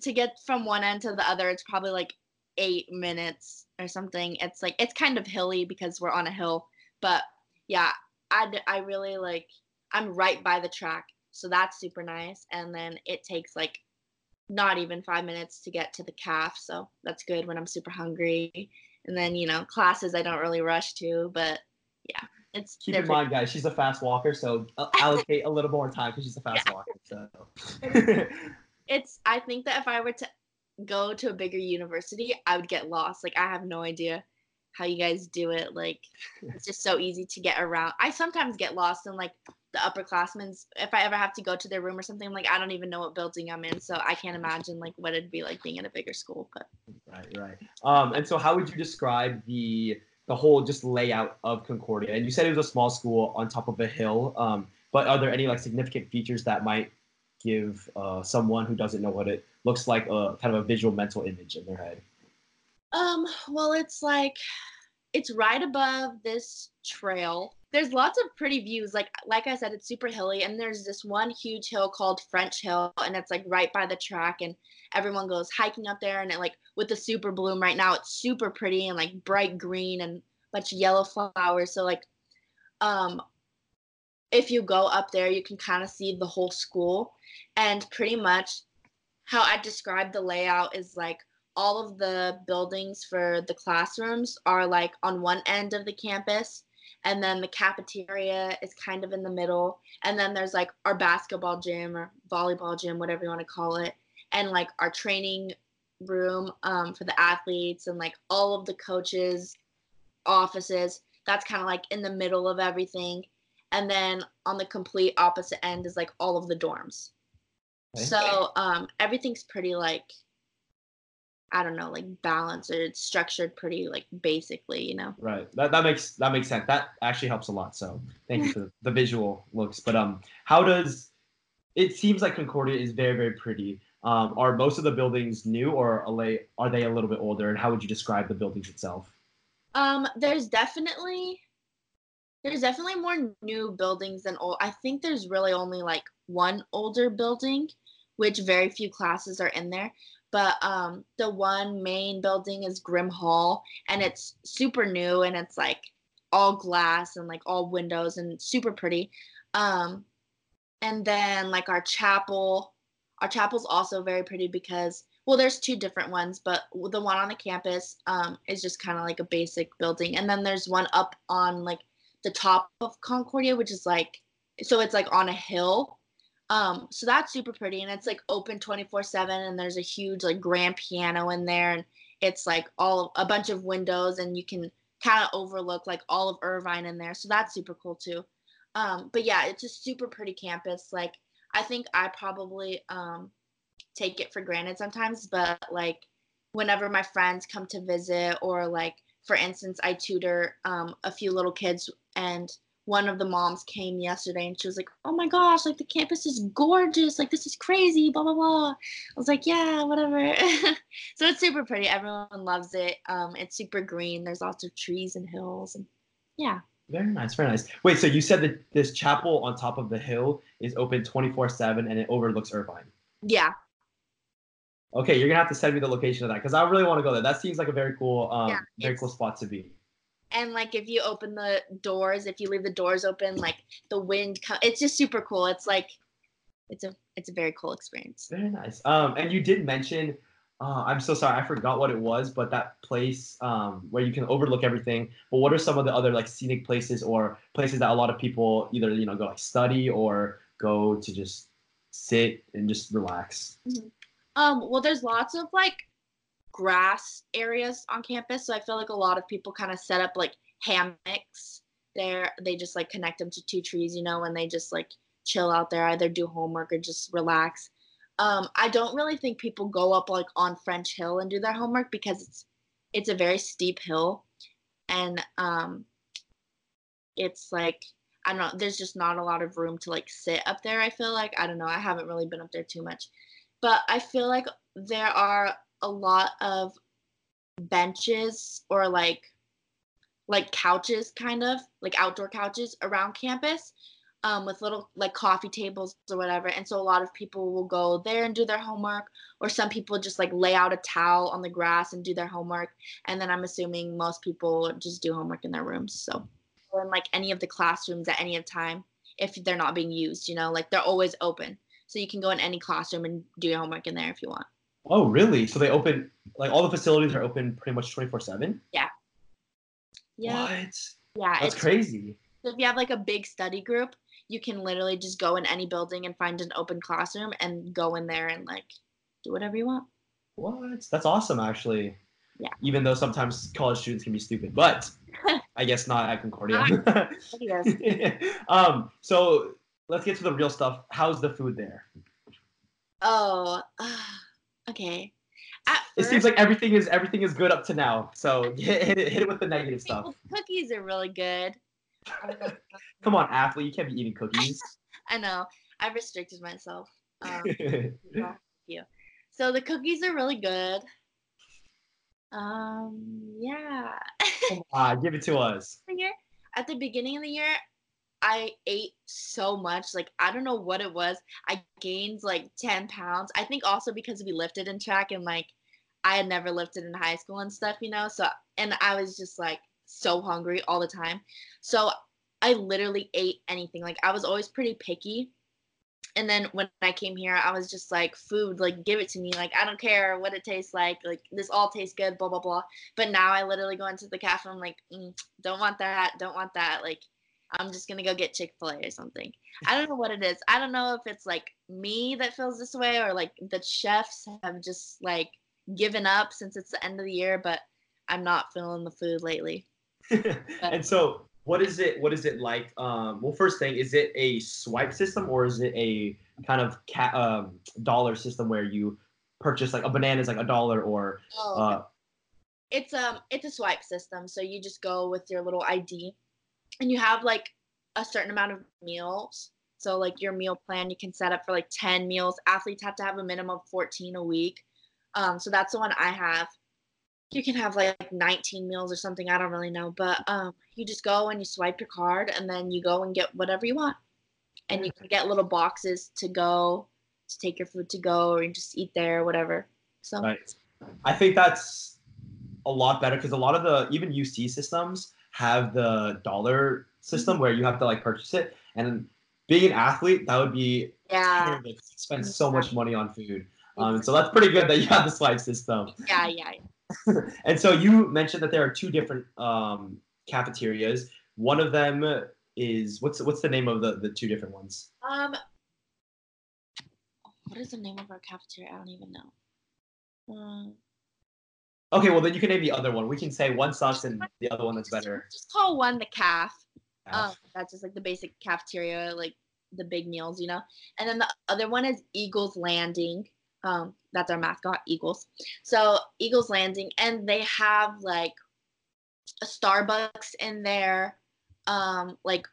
to get from one end to the other it's probably like eight minutes or something. It's like it's kind of hilly because we're on a hill but yeah I I really like i'm right by the track so that's super nice and then it takes like not even five minutes to get to the caf so that's good when i'm super hungry and then you know classes i don't really rush to but yeah it's Keep in mind, guys, she's a fast walker, so uh, allocate a little more time because she's a fast Yeah. walker. So. it's i think that if i were to go to a bigger university i would get lost like i have no idea how you guys do it like it's just so easy to get around i sometimes get lost in like the upperclassmen, if i ever have to go to their room or something like i don't even know what building i'm in so i can't imagine like what it'd be like being in a bigger school but Right, right. Um, and so, how would you describe the the whole just layout of Concordia? And you said it was a small school on top of a hill. Um, but are there any like significant features that might give uh, someone who doesn't know what it looks like a kind of a visual mental image in their head? um well it's like it's right above this trail. There's lots of pretty views. Like like I said, it's super hilly, and there's this one huge hill called French Hill, and it's like right by the track, and everyone goes hiking up there, and it like with the super bloom right now, it's super pretty and like bright green and bunch of yellow flowers. So like, um, if you go up there, you can kind of see the whole school, and pretty much how I describe the layout is like all of the buildings for the classrooms are like on one end of the campus and then the cafeteria is kind of in the middle and then there's like our basketball gym or volleyball gym whatever you want to call it and like our training room um, for the athletes and like all of the coaches offices that's kind of like in the middle of everything and then on the complete opposite end is like all of the dorms okay. so um, everything's pretty like I don't know, like balanced or it's structured pretty like basically, you know. Right. That that makes that makes sense. That actually helps a lot. So thank you for the, the visual looks. But um, how does it seems like Concordia is very very pretty. Um, are most of the buildings new or are they are they a little bit older? And how would you describe the buildings itself? Um, there's definitely there's definitely more new buildings than old. I think there's really only like one older building, which very few classes are in there but um, the one main building is Grimm Hall, and it's super new and it's like all glass and like all windows and super pretty. Um, and then like our chapel, our chapel's also very pretty because well, there's two different ones, but the one on the campus um, is just kind of like a basic building, and then there's one up on like the top of Concordia, which is like so it's like on a hill um, so that's super pretty and it's like open 24 7 and there's a huge like grand piano in there and it's like all a bunch of windows and you can kind of overlook like all of Irvine in there. So that's super cool too. Um, but yeah, it's a super pretty campus. Like I think I probably um, take it for granted sometimes, but like whenever my friends come to visit or like for instance, I tutor um, a few little kids and one of the moms came yesterday and she was like, "Oh my gosh, like the campus is gorgeous. Like this is crazy, blah blah blah." I was like, "Yeah, whatever." so it's super pretty. Everyone loves it. Um it's super green. There's lots of trees and hills and yeah. Very nice, very nice. Wait, so you said that this chapel on top of the hill is open 24/7 and it overlooks Irvine. Yeah. Okay, you're going to have to send me the location of that cuz I really want to go there. That seems like a very cool um yeah, very cool spot to be and like if you open the doors if you leave the doors open like the wind come it's just super cool. It's like it's a it's a very cool experience. Very nice. Um and you did mention uh, i'm so sorry i forgot what it was but that place um, where you can overlook everything. But what are some of the other like scenic places or places that a lot of people either you know go like study or go to just sit and just relax? Mm-hmm. um well there's lots of like grass areas on campus. So I feel like a lot of people kind of set up like hammocks there. They just like connect them to two trees, you know, and they just like chill out there, either do homework or just relax. Um, I don't really think people go up like on French Hill and do their homework because it's it's a very steep hill, and um, it's like I don't know. There's just not a lot of room to like sit up there. I feel like I don't know. I haven't really been up there too much, but I feel like there are a lot of benches or like like couches kind of like outdoor couches around campus um, with little like coffee tables or whatever. And so a lot of people will go there and do their homework or some people just like lay out a towel on the grass and do their homework. And then i'm assuming most people just do homework in their rooms. So or in like any of the classrooms at any of time if they're not being used you know like they're always open. So you can go in any classroom and do your homework in there if you want Oh, really? So they open like all the facilities are open pretty much twenty four seven. Yeah. Yeah. What? Yeah. That's crazy. So if you have like a big study group, you can literally just go in any building and find an open classroom and go in there and like do whatever you want. What? That's awesome, actually. Yeah. Even though sometimes college students can be stupid, but I guess not at Concordia. um. So let's get to the real stuff. How's the food there? Oh. Uh okay. At it seems like everything is everything is good up to now. So hit, hit it hit it with the negative stuff. Cookies are really good. Come on, athlete, you can't be eating cookies. I know. I've restricted myself. Um, you. So the cookies are really good. Um, yeah. Come on, give it to us. at the beginning of the year, I ate so much. Like I don't know what it was. I gained like 10 pounds. I think also because we lifted in track and like I had never lifted in high school and stuff, you know. So and I was just like so hungry all the time. So I literally ate anything. Like I was always pretty picky. And then when I came here, I was just like, food, like give it to me. Like I don't care what it tastes like. Like this all tastes good, blah blah blah. But now I literally go into the cafe. And I'm like, mm, don't want that, don't want that. Like I'm just gonna go get Chick Fil A or something. I don't know what it is. I don't know if it's like me that feels this way or like the chefs have just like given up since it's the end of the year. But I'm not feeling the food lately. and so, what is it? What is it like? Um, well, first thing, is it a swipe system or is it a kind of ca- um, dollar system where you purchase like a banana is like a dollar or Oh, uh, it's um it's a swipe system so you just go with your little id and you have like a certain amount of meals. So like your meal plan you can set up for like 10 meals. Athletes have to have a minimum of 14 a week. Um so that's the one i have. You can have like 19 meals or something. I don't really know. But um you just go and you swipe your card and then you go and get whatever you want. And you can get little boxes to go to take your food to go or you just eat there or whatever. So Right. I think that's a lot better because a lot of the even UC systems have the dollar system where you have to like purchase it. And being an athlete, that would be yeah terrible 'cause you spend so much money on food. Um, so that's pretty good that you have the slide system. yeah yeah yeah. and so you mentioned that there are two different um, cafeterias. One of them is what's what's the name of the the two different ones? Um, what is the name of our cafeteria? I don't even know. Um, Okay, well then you can name the other one. We can say one sucks and the other one that's better. just call one the caf. Um, that's just like the basic cafeteria, like the big meals, you know. And then the other one is Eagles Landing. Um, that's our mascot, Eagles. So Eagles Landing, and they have like a Starbucks in there, um, like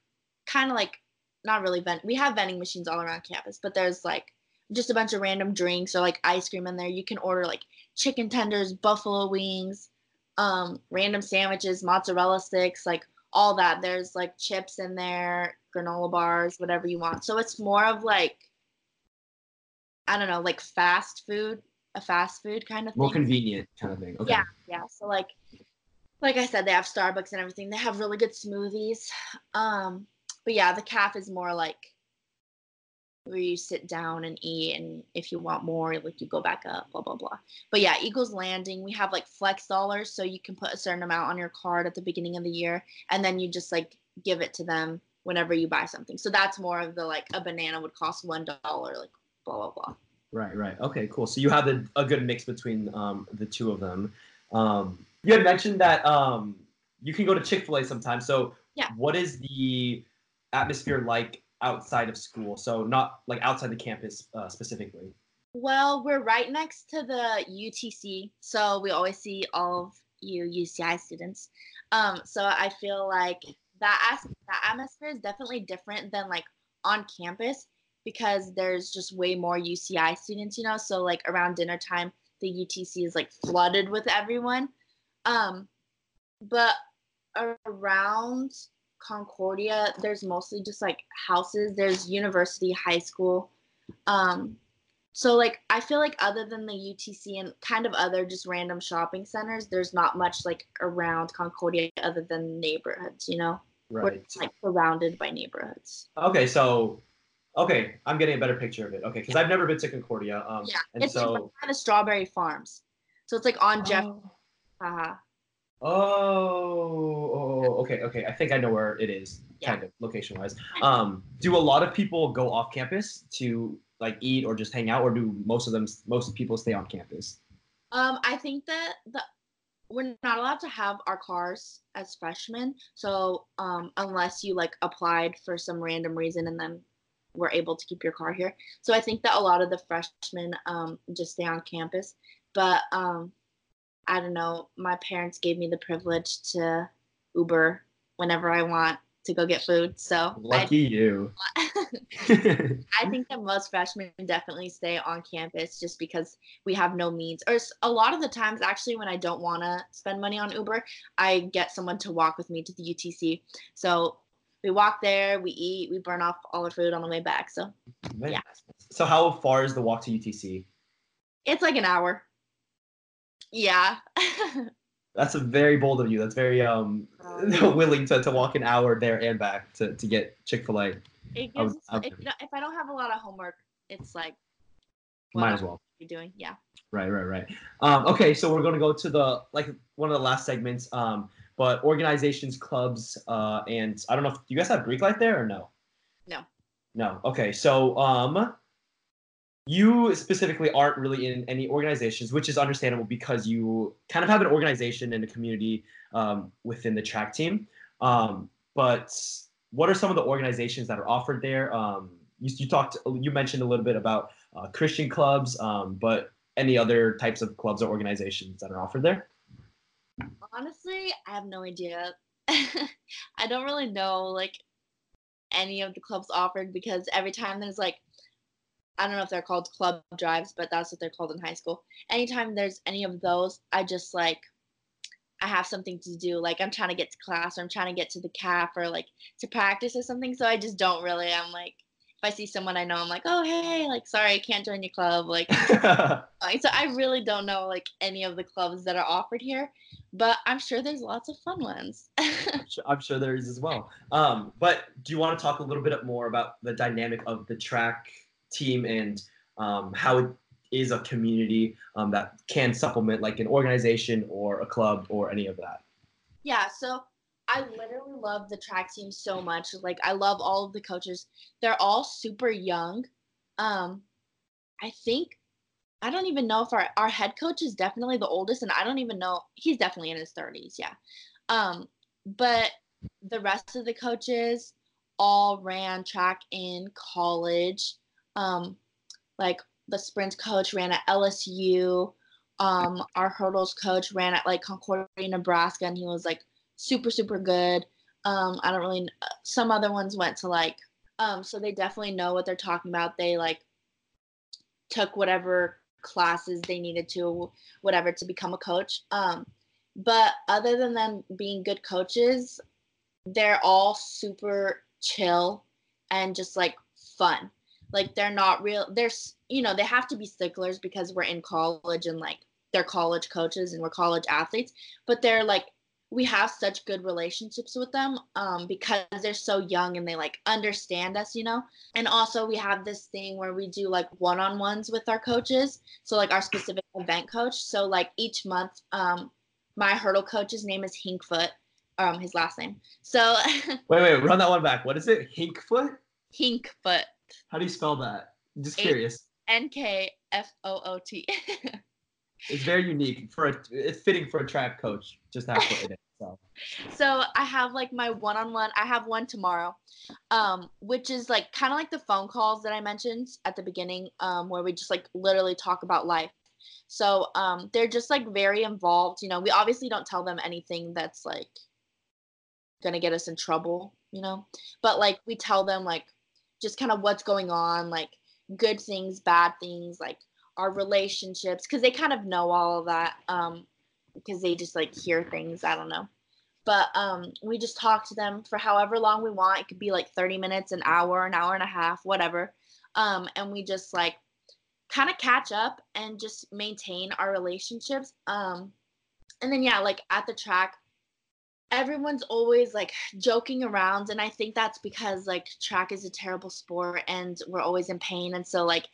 kind of like not really vent. We have vending machines all around campus, but there's like just a bunch of random drinks or like ice cream in there. You can order like chicken tenders, buffalo wings, um, random sandwiches, mozzarella sticks, like all that. There's like chips in there, granola bars, whatever you want. So it's more of like I don't know, like fast food, a fast food kind of thing. More convenient kind of thing. Okay. Yeah, yeah. So like like I said, they have Starbucks and everything. They have really good smoothies. Um, but yeah, the caf is more like where you sit down and eat and if you want more, like you go back up, blah blah blah. But yeah, Eagles Landing, we have like flex dollars, so you can put a certain amount on your card at the beginning of the year and then you just like give it to them whenever you buy something. So that's more of the like a banana would cost one dollar, like blah blah blah. Right, right. Okay, cool. So you have the, a good mix between um, the two of them. Um, you had mentioned that um, you can go to Chick Fil A sometimes. So Yeah. what is the atmosphere like outside of school? So not like outside the campus uh, specifically. Well, we're right next to the UTC, so we always see all of you UCI students. Um, so I feel like that as- that atmosphere is definitely different than like on campus because there's just way more UCI students, you know. So like around dinner time, the UTC is like flooded with everyone. Um, but around Concordia, there's mostly just like houses. There's university, high school. Um, so like I feel like other than the UTC and kind of other just random shopping centers, there's not much like around Concordia other than neighborhoods, you know? We're Right. like surrounded by neighborhoods. Okay, so okay, I'm getting a better picture of it. Okay, because I've never been to Concordia. Um, Yeah. and it's like so right by the strawberry farms. So it's like on Jeff Oh. uh, Oh, okay, okay. I think I know where it is, Yeah. kind of location wise. Um, do a lot of people go off campus to like eat or just hang out, or do most of them, most people stay on campus? Um, I think that the we're not allowed to have our cars as freshmen. So um, unless you like applied for some random reason and then were able to keep your car here. So I think that a lot of the freshmen um, just stay on campus. But um, I don't know. My parents gave me the privilege to Uber whenever I want to go get food. So I Lucky you. I think that most freshmen definitely stay on campus just because we have no means. Or a lot of the times, actually, when I don't want to spend money on Uber, I get someone to walk with me to the UTC. So we walk there, we eat, we burn off all our food on the way back. So yeah. So how far is the walk to UTC? It's like an hour. Yeah. That's a very bold of you. That's very um willing to, to walk an hour there and back to, to get Chick Fil A. If, if I don't have a lot of homework, it's like. Might as well. Be doing yeah. Right, right, right. Um, okay, so we're gonna go to the like one of the last segments. Um, but organizations, clubs, uh, and I don't know if you guys have Greek life there or no. No. No. Okay, so um, you specifically aren't really in any organizations, which is understandable because you kind of have an organization and a community um, within the track team. Um, but what are some of the organizations that are offered there? Um, you, you, talked, you mentioned a little bit about uh, Christian clubs, um, but any other types of clubs or organizations that are offered there? Honestly, I have no idea. I don't really know like any of the clubs offered because every time there's like I don't know if they're called club drives, but that's what they're called in high school. Anytime there's any of those, I just like I have something to do. Like I'm trying to get to class or I'm trying to get to the caf or like to practice or something. So I just don't really. I'm like if I see someone I know, I'm like, oh hey, like sorry, I can't join your club. Like, so I really don't know like any of the clubs that are offered here, but I'm sure there's lots of fun ones. I'm sure there is as well. Um, but do you want to talk a little bit more about the dynamic of the track team and um, how it is a community um, that can supplement like an organization or a club or any of that. Yeah, so I literally love the track team so much. Like I love all of the coaches. They're all super young. Um, I think I don't even know if our, our head coach is definitely the oldest, and I don't even know he's definitely in his 30s, yeah. Um, but the rest of the coaches all ran track in college um, like the sprint coach ran at LSU. Um, our hurdles coach ran at like Concordia, Nebraska, and he was like super, super good. Um, I don't really. Some other ones went to like, um, so they definitely know what they're talking about. They like took whatever classes they needed to, whatever, to become a coach. Um, but other than them being good coaches, they're all super chill and just like fun like they're not real there's you know they have to be sticklers because we're in college and like they're college coaches and we're college athletes but they're like we have such good relationships with them um, because they're so young and they like understand us, you know. And also we have this thing where we do like one-on-ones with our coaches. So like our specific event coach. So like each month, um, my hurdle coach's name is Hinkfoot, um, his last name. So wait, wait, run that one back. What is it? Hinkfoot. Hinkfoot. How do you spell that? Just curious. N K F O O T. It's very unique for a. It's fitting for a track coach. Just it. So. so I have like my one-on-one. I have one tomorrow, um, which is like kind of like the phone calls that I mentioned at the beginning, um, where we just like literally talk about life. So um, they're just like very involved. You know, we obviously don't tell them anything that's like gonna get us in trouble. You know, but like we tell them like just kind of what's going on, like good things, bad things, like our relationships, because they kind of know all of that, um, because they just like hear things. I don't know, but um, we just talk to them for however long we want. It could be like 30 minutes, an hour, an hour and a half, whatever, um, and we just like kind of catch up and just maintain our relationships. Um, and then yeah, like at the track, everyone's always like joking around and i think that's because like track is a terrible sport and we're always in pain and so like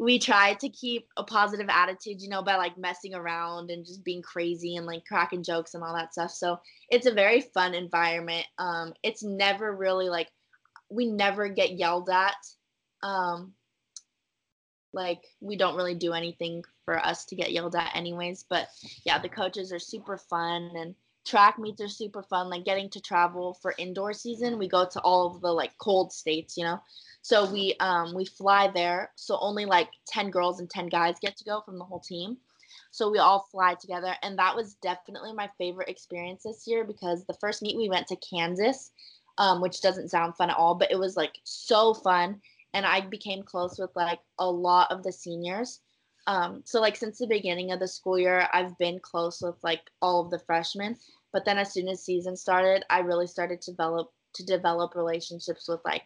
we try to keep a positive attitude you know by like messing around and just being crazy and like cracking jokes and all that stuff so it's a very fun environment um it's never really like we never get yelled at um like we don't really do anything for us to get yelled at anyways but yeah the coaches are super fun and track meets are super fun like getting to travel for indoor season we go to all of the like cold states you know so we um we fly there so only like 10 girls and 10 guys get to go from the whole team so we all fly together and that was definitely my favorite experience this year because the first meet we went to kansas um, which doesn't sound fun at all, but it was like so fun. And I became close with like a lot of the seniors. Um, so like since the beginning of the school year, I've been close with like all of the freshmen. But then as soon as season started, I really started to develop to develop relationships with like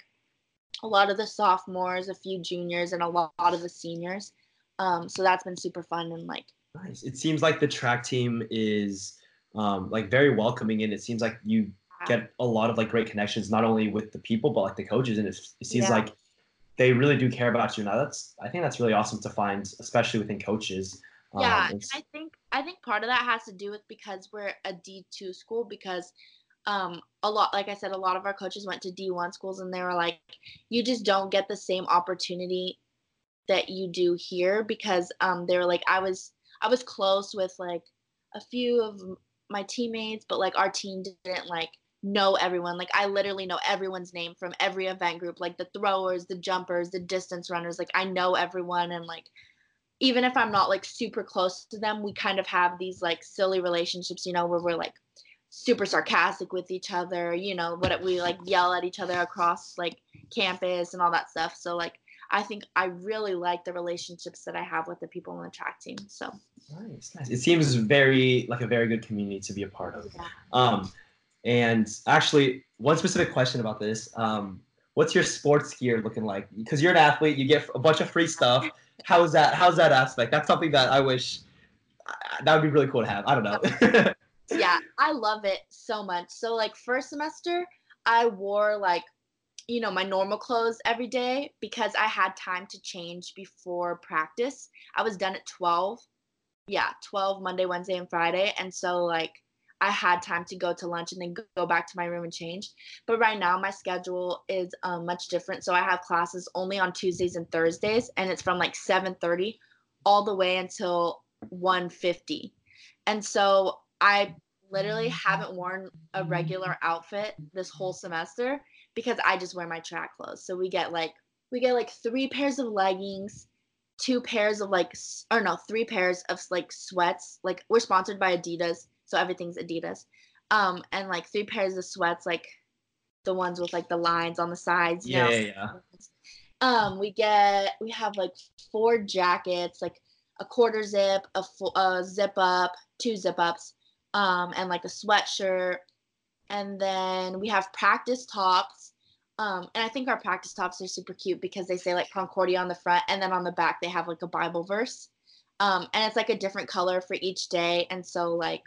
a lot of the sophomores, a few juniors, and a lot, of the seniors. Um, so that's been super fun and like nice. It seems like the track team is um, like very welcoming, and it seems like you get a lot of like great connections, not only with the people but like the coaches, and it, it seems yeah. like they really do care about you. Now that's I think that's really awesome to find, especially within coaches. Yeah, um, I think I think part of that has to do with because we're a D two school because um a lot like I said a lot of our coaches went to D one schools and they were like you just don't get the same opportunity that you do here because um they were like I was I was close with like a few of my teammates but like our team didn't like know everyone. Like I literally know everyone's name from every event group like the throwers the jumpers the distance runners like I know everyone and like even if I'm not like super close to them, we kind of have these like silly relationships, you know, where we're like super sarcastic with each other, you know, what we like yell at each other across like campus and all that stuff. So like I think I really like the relationships that I have with the people on the track team. So nice, nice. It seems very like a very good community to be a part of. Yeah. Um, and actually, one specific question about this: um, What's your sports gear looking like? Because you're an athlete, you get a bunch of free stuff how's that? How's that aspect? That's something that I wish that would be really cool to have. I don't know. yeah, I love it so much. So like first semester, I wore like you know my normal clothes every day because I had time to change before practice. I was done at 12. Yeah, 12 Monday, Wednesday, and Friday, and so like I had time to go to lunch and then go back to my room and change. But right now, my schedule is um, much different. So I have classes only on Tuesdays and Thursdays, and it's from like 7:30 all the way until 1:50. And so I literally haven't worn a regular outfit this whole semester because I just wear my track clothes. So we get like we get like three pairs of leggings, two pairs of like or no, three pairs of like sweats. Like we're sponsored by Adidas so everything's Adidas. Um, and like three pairs of sweats, like the ones with like the lines on the sides. Yeah, yeah, yeah. Um, we get we have like four jackets, like a quarter zip, a, a zip up, two zip ups, um, and like a sweatshirt. And then we have practice tops. Um, and I think our practice tops are super cute because they say like Concordia on the front, and then on the back they have like a Bible verse. Um, and it's like a different color for each day. And so like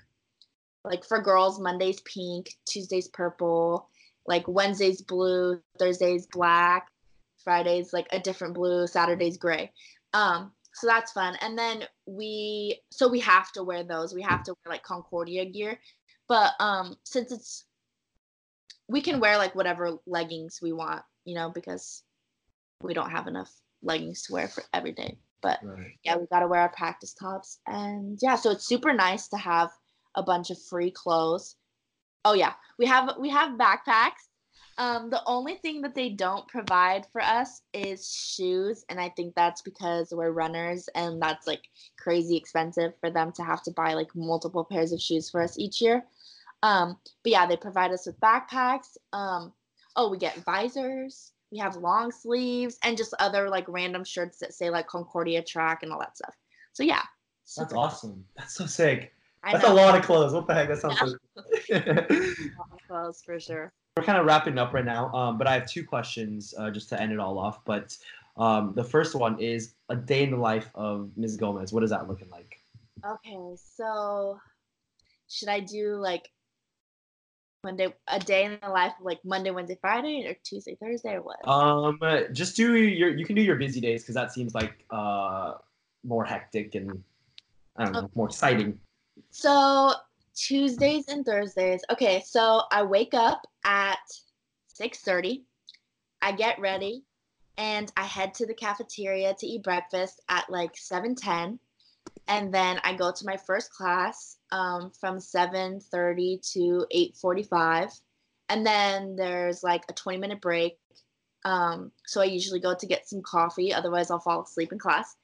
like for girls, Monday's pink, Tuesday's purple, like Wednesday's blue, Thursday's black, Friday's like a different blue, Saturday's gray. Um, so that's fun. And then we so we have to wear those. We have to wear like Concordia gear. But um since it's we can wear like whatever leggings we want, you know, because we don't have enough leggings to wear for every day. But right. yeah, we got to wear our practice tops. And yeah, so it's super nice to have a bunch of free clothes. Oh yeah, we have we have backpacks. Um, the only thing that they don't provide for us is shoes, and I think that's because we're runners, and that's like crazy expensive for them to have to buy like multiple pairs of shoes for us each year. Um, but yeah, they provide us with backpacks. Um, oh, we get visors. We have long sleeves and just other like random shirts that say like Concordia track and all that stuff. So yeah. That's awesome. That's so sick. That's a lot of clothes. What the heck? That sounds yeah. so clothes for sure. We're kind of wrapping up right now, um, but I have two questions uh, just to end it all off. But um, the first one is a day in the life of Ms. Gomez. What is that looking like? Okay, so should I do like Monday a day in the life of like Monday, Wednesday, Friday, or Tuesday, Thursday, or what? Um, just do your you can do your busy days because that seems like uh more hectic and I don't know okay. more exciting. So Tuesdays and Thursdays. Okay, so I wake up at 6:30. I get ready and I head to the cafeteria to eat breakfast at like 7:10 and then I go to my first class um, from 7:30 to 8:45 and then there's like a 20 minute break um, so I usually go to get some coffee otherwise I'll fall asleep in class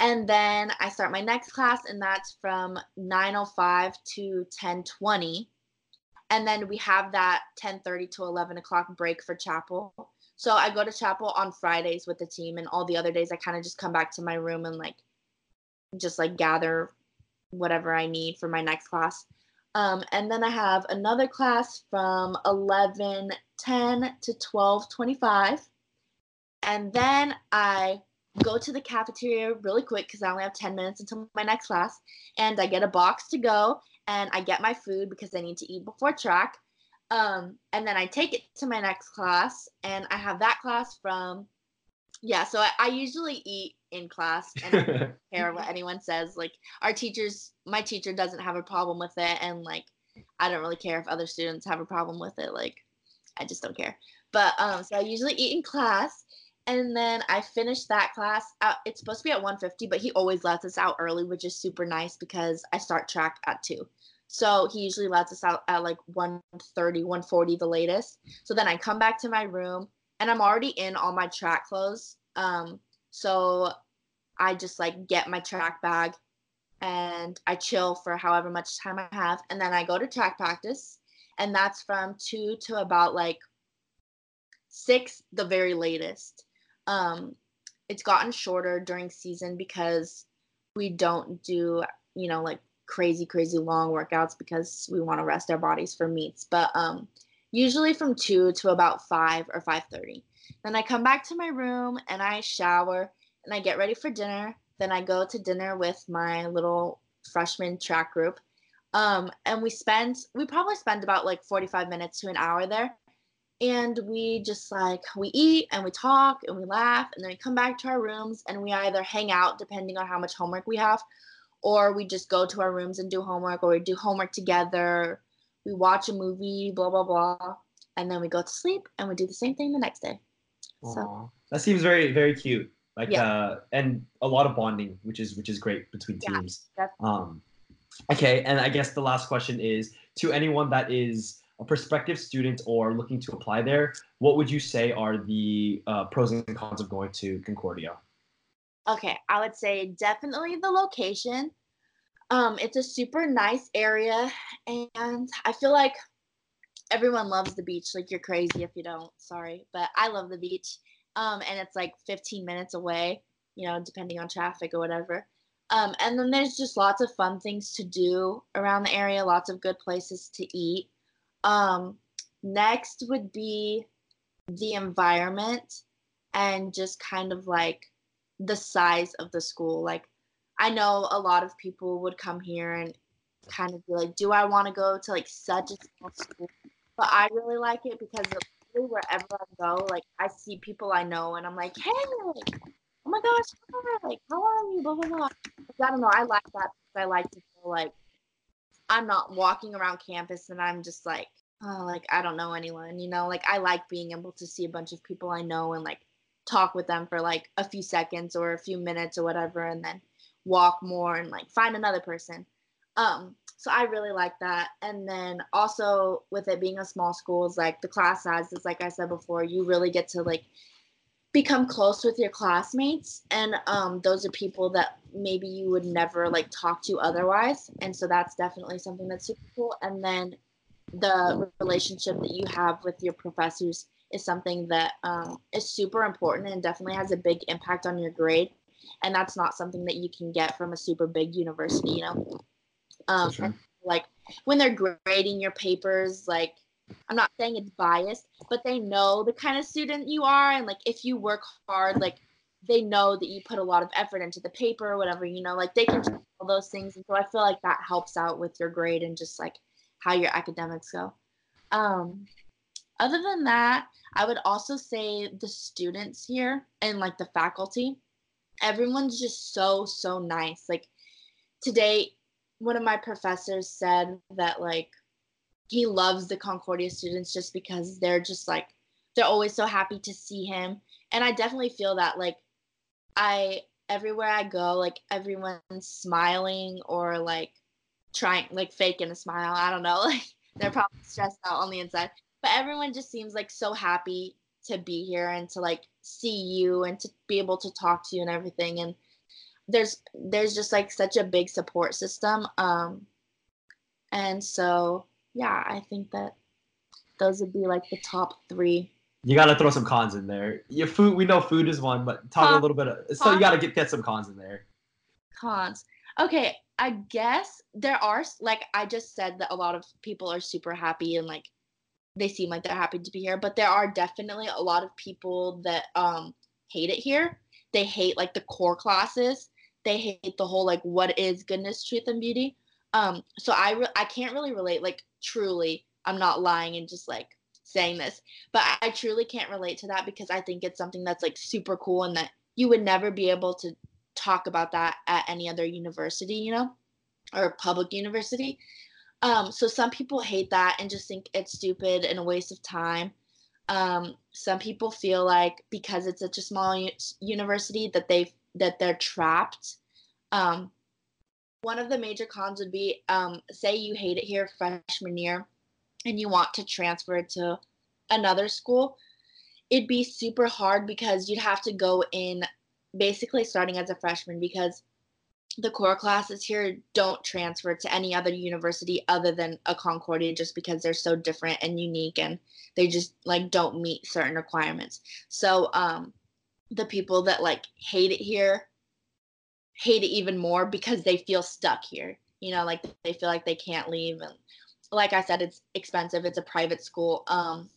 and then I start my next class, and that's from 9:05 to 10:20. and then we have that 10:30 to 11 o'clock break for chapel. So I go to chapel on Fridays with the team, and all the other days I kind of just come back to my room and like just like gather whatever I need for my next class. Um, and then I have another class from 11:10 to 12:25, and then I go to the cafeteria really quick because I only have 10 minutes until my next class, and I get a box to go and I get my food because I need to eat before track. Um, and then I take it to my next class, and I have that class from, yeah. So I, I usually eat in class, and I don't care what anyone says. Like our teachers, my teacher doesn't have a problem with it, and like I don't really care if other students have a problem with it. Like I just don't care. But um, so I usually eat in class, and then I finish that class. It's supposed to be at 1:50, but he always lets us out early, which is super nice because I start track at two. So he usually lets us out at like 1:30, 1:40 the latest. So then I come back to my room and I'm already in all my track clothes. Um, so I just like get my track bag and I chill for however much time I have, and then I go to track practice, and that's from two to about like six, the very latest. Um, it's gotten shorter during season because we don't do you know like crazy crazy long workouts because we want to rest our bodies for meets. But um usually from 2 to about 5 or 5:30 then I come back to my room and I shower and I get ready for dinner. Then I go to dinner with my little freshman track group. Um and we spend we probably spend about like 45 minutes to an hour there and we just like we eat and we talk and we laugh and then we come back to our rooms and we either hang out depending on how much homework we have or we just go to our rooms and do homework or we do homework together we watch a movie blah blah blah and then we go to sleep and we do the same thing the next day so that seems very very cute. Like Yeah. uh, and a lot of bonding, which is which is great between Yeah, teams. that's- Um, okay, and I guess the last question is to anyone that is prospective student or looking to apply there. What would you say are the uh, pros and cons of going to Concordia? Okay, I would say definitely the location. Um, it's a super nice area, and I feel like everyone loves the beach. Like you're crazy if you don't. Sorry, but I love the beach. Um, and it's like 15 minutes away. You know, depending on traffic or whatever. Um, and then there's just lots of fun things to do around the area. Lots of good places to eat. Um, next would be the environment and just kind of like the size of the school. Like, I know a lot of people would come here and kind of be like, do I want to go to like such a small school? But I really like it because wherever I go, like I see people I know and I'm like, hey, oh my gosh, like how are you? Blah blah blah. I don't know. I like that I like to feel like I'm not walking around campus and I'm just like, oh, like I don't know anyone. You know, like I like being able to see a bunch of people I know and like talk with them for like a few seconds or a few minutes or whatever, and then walk more and like find another person. Um, so I really like that. And then also with it being a small school, is like the class sizes, like I said before, you really get to like become close with your classmates and um, those are people that maybe you would never like talk to otherwise and so that's definitely something that's super cool and then the relationship that you have with your professors is something that um, is super important and definitely has a big impact on your grade and that's not something that you can get from a super big university you know um, sure. like when they're grading your papers like i'm not saying it's biased but they know the kind of student you are and like if you work hard like they know that you put a lot of effort into the paper or whatever you know like they can check all those things and so i feel like that helps out with your grade and just like how your academics go. Um other than that i would also say the students here and like the faculty everyone's just so so nice. Like today one of my professors said that like he loves the concordia students just because they're just like they're always so happy to see him. And i definitely feel that like i everywhere i go like everyone's smiling or like trying like faking a smile. I don't know. Like they're probably stressed out on the inside. But everyone just seems like so happy to be here and to like see you and to be able to talk to you and everything. And there's there's just like such a big support system. Um and so yeah, I think that those would be like the top three. You got to throw some cons in there. Your food, we know food is one, but talk a little bit. Of, so you got to get get some cons in there. Cons. Okay, I guess there are like I just said that a lot of people are super happy and like they seem like they're happy to be here, but there are definitely a lot of people that um hate it here. They hate like the core classes. They hate the whole like what is goodness, truth, and beauty. Um, so I re- I can't really relate like truly. I'm not lying and just like saying this, but I, truly can't relate to that because I think it's something that's like super cool and that you would never be able to talk about that at any other university, you know, or public university. Um, so some people hate that and just think it's stupid and a waste of time. Um, some people feel like because it's such a small u- university that they that they're trapped. Um, one of the major cons would be, um, say you hate it here freshman year, and you want to transfer to another school. It'd be super hard because you'd have to go in basically starting as a freshman because the core classes here don't transfer to any other university other than a Concordia just because they're so different and unique and they just like don't meet certain requirements. So um the people that like hate it here hate it even more because they feel stuck here. You know, like they feel like they can't leave and like I said it's expensive. It's a private school. Um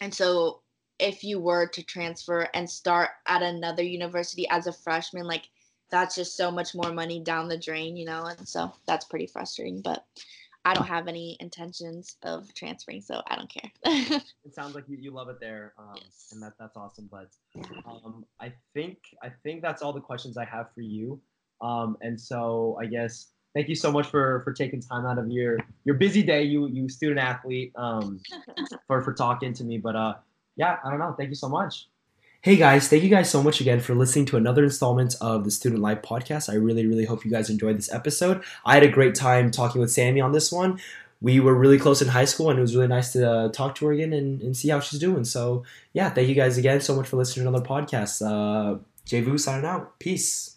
and so if you were to transfer and start at another university as a freshman like that's just so much more money down the drain, you know, and so that's pretty frustrating. But I don't have any intentions of transferring, so I don't care. It sounds like you, you love it there, um, Yes. and that that's awesome. But um, I think I think that's all the questions I have for you. Um, and so I guess thank you so much for for taking time out of your your busy day, you you student athlete, um, for for talking to me. But uh, yeah, I don't know. Thank you so much. Hey guys, thank you guys so much again for listening to another installment of the Student Life podcast. I really, really hope you guys enjoyed this episode. I had a great time talking with Sammie on this one. We were really close in high school, and it was really nice to uh, talk to her again and, and see how she's doing. So, yeah, thank you guys again so much for listening to another podcast. Uh, Jay Vu signing out. Peace.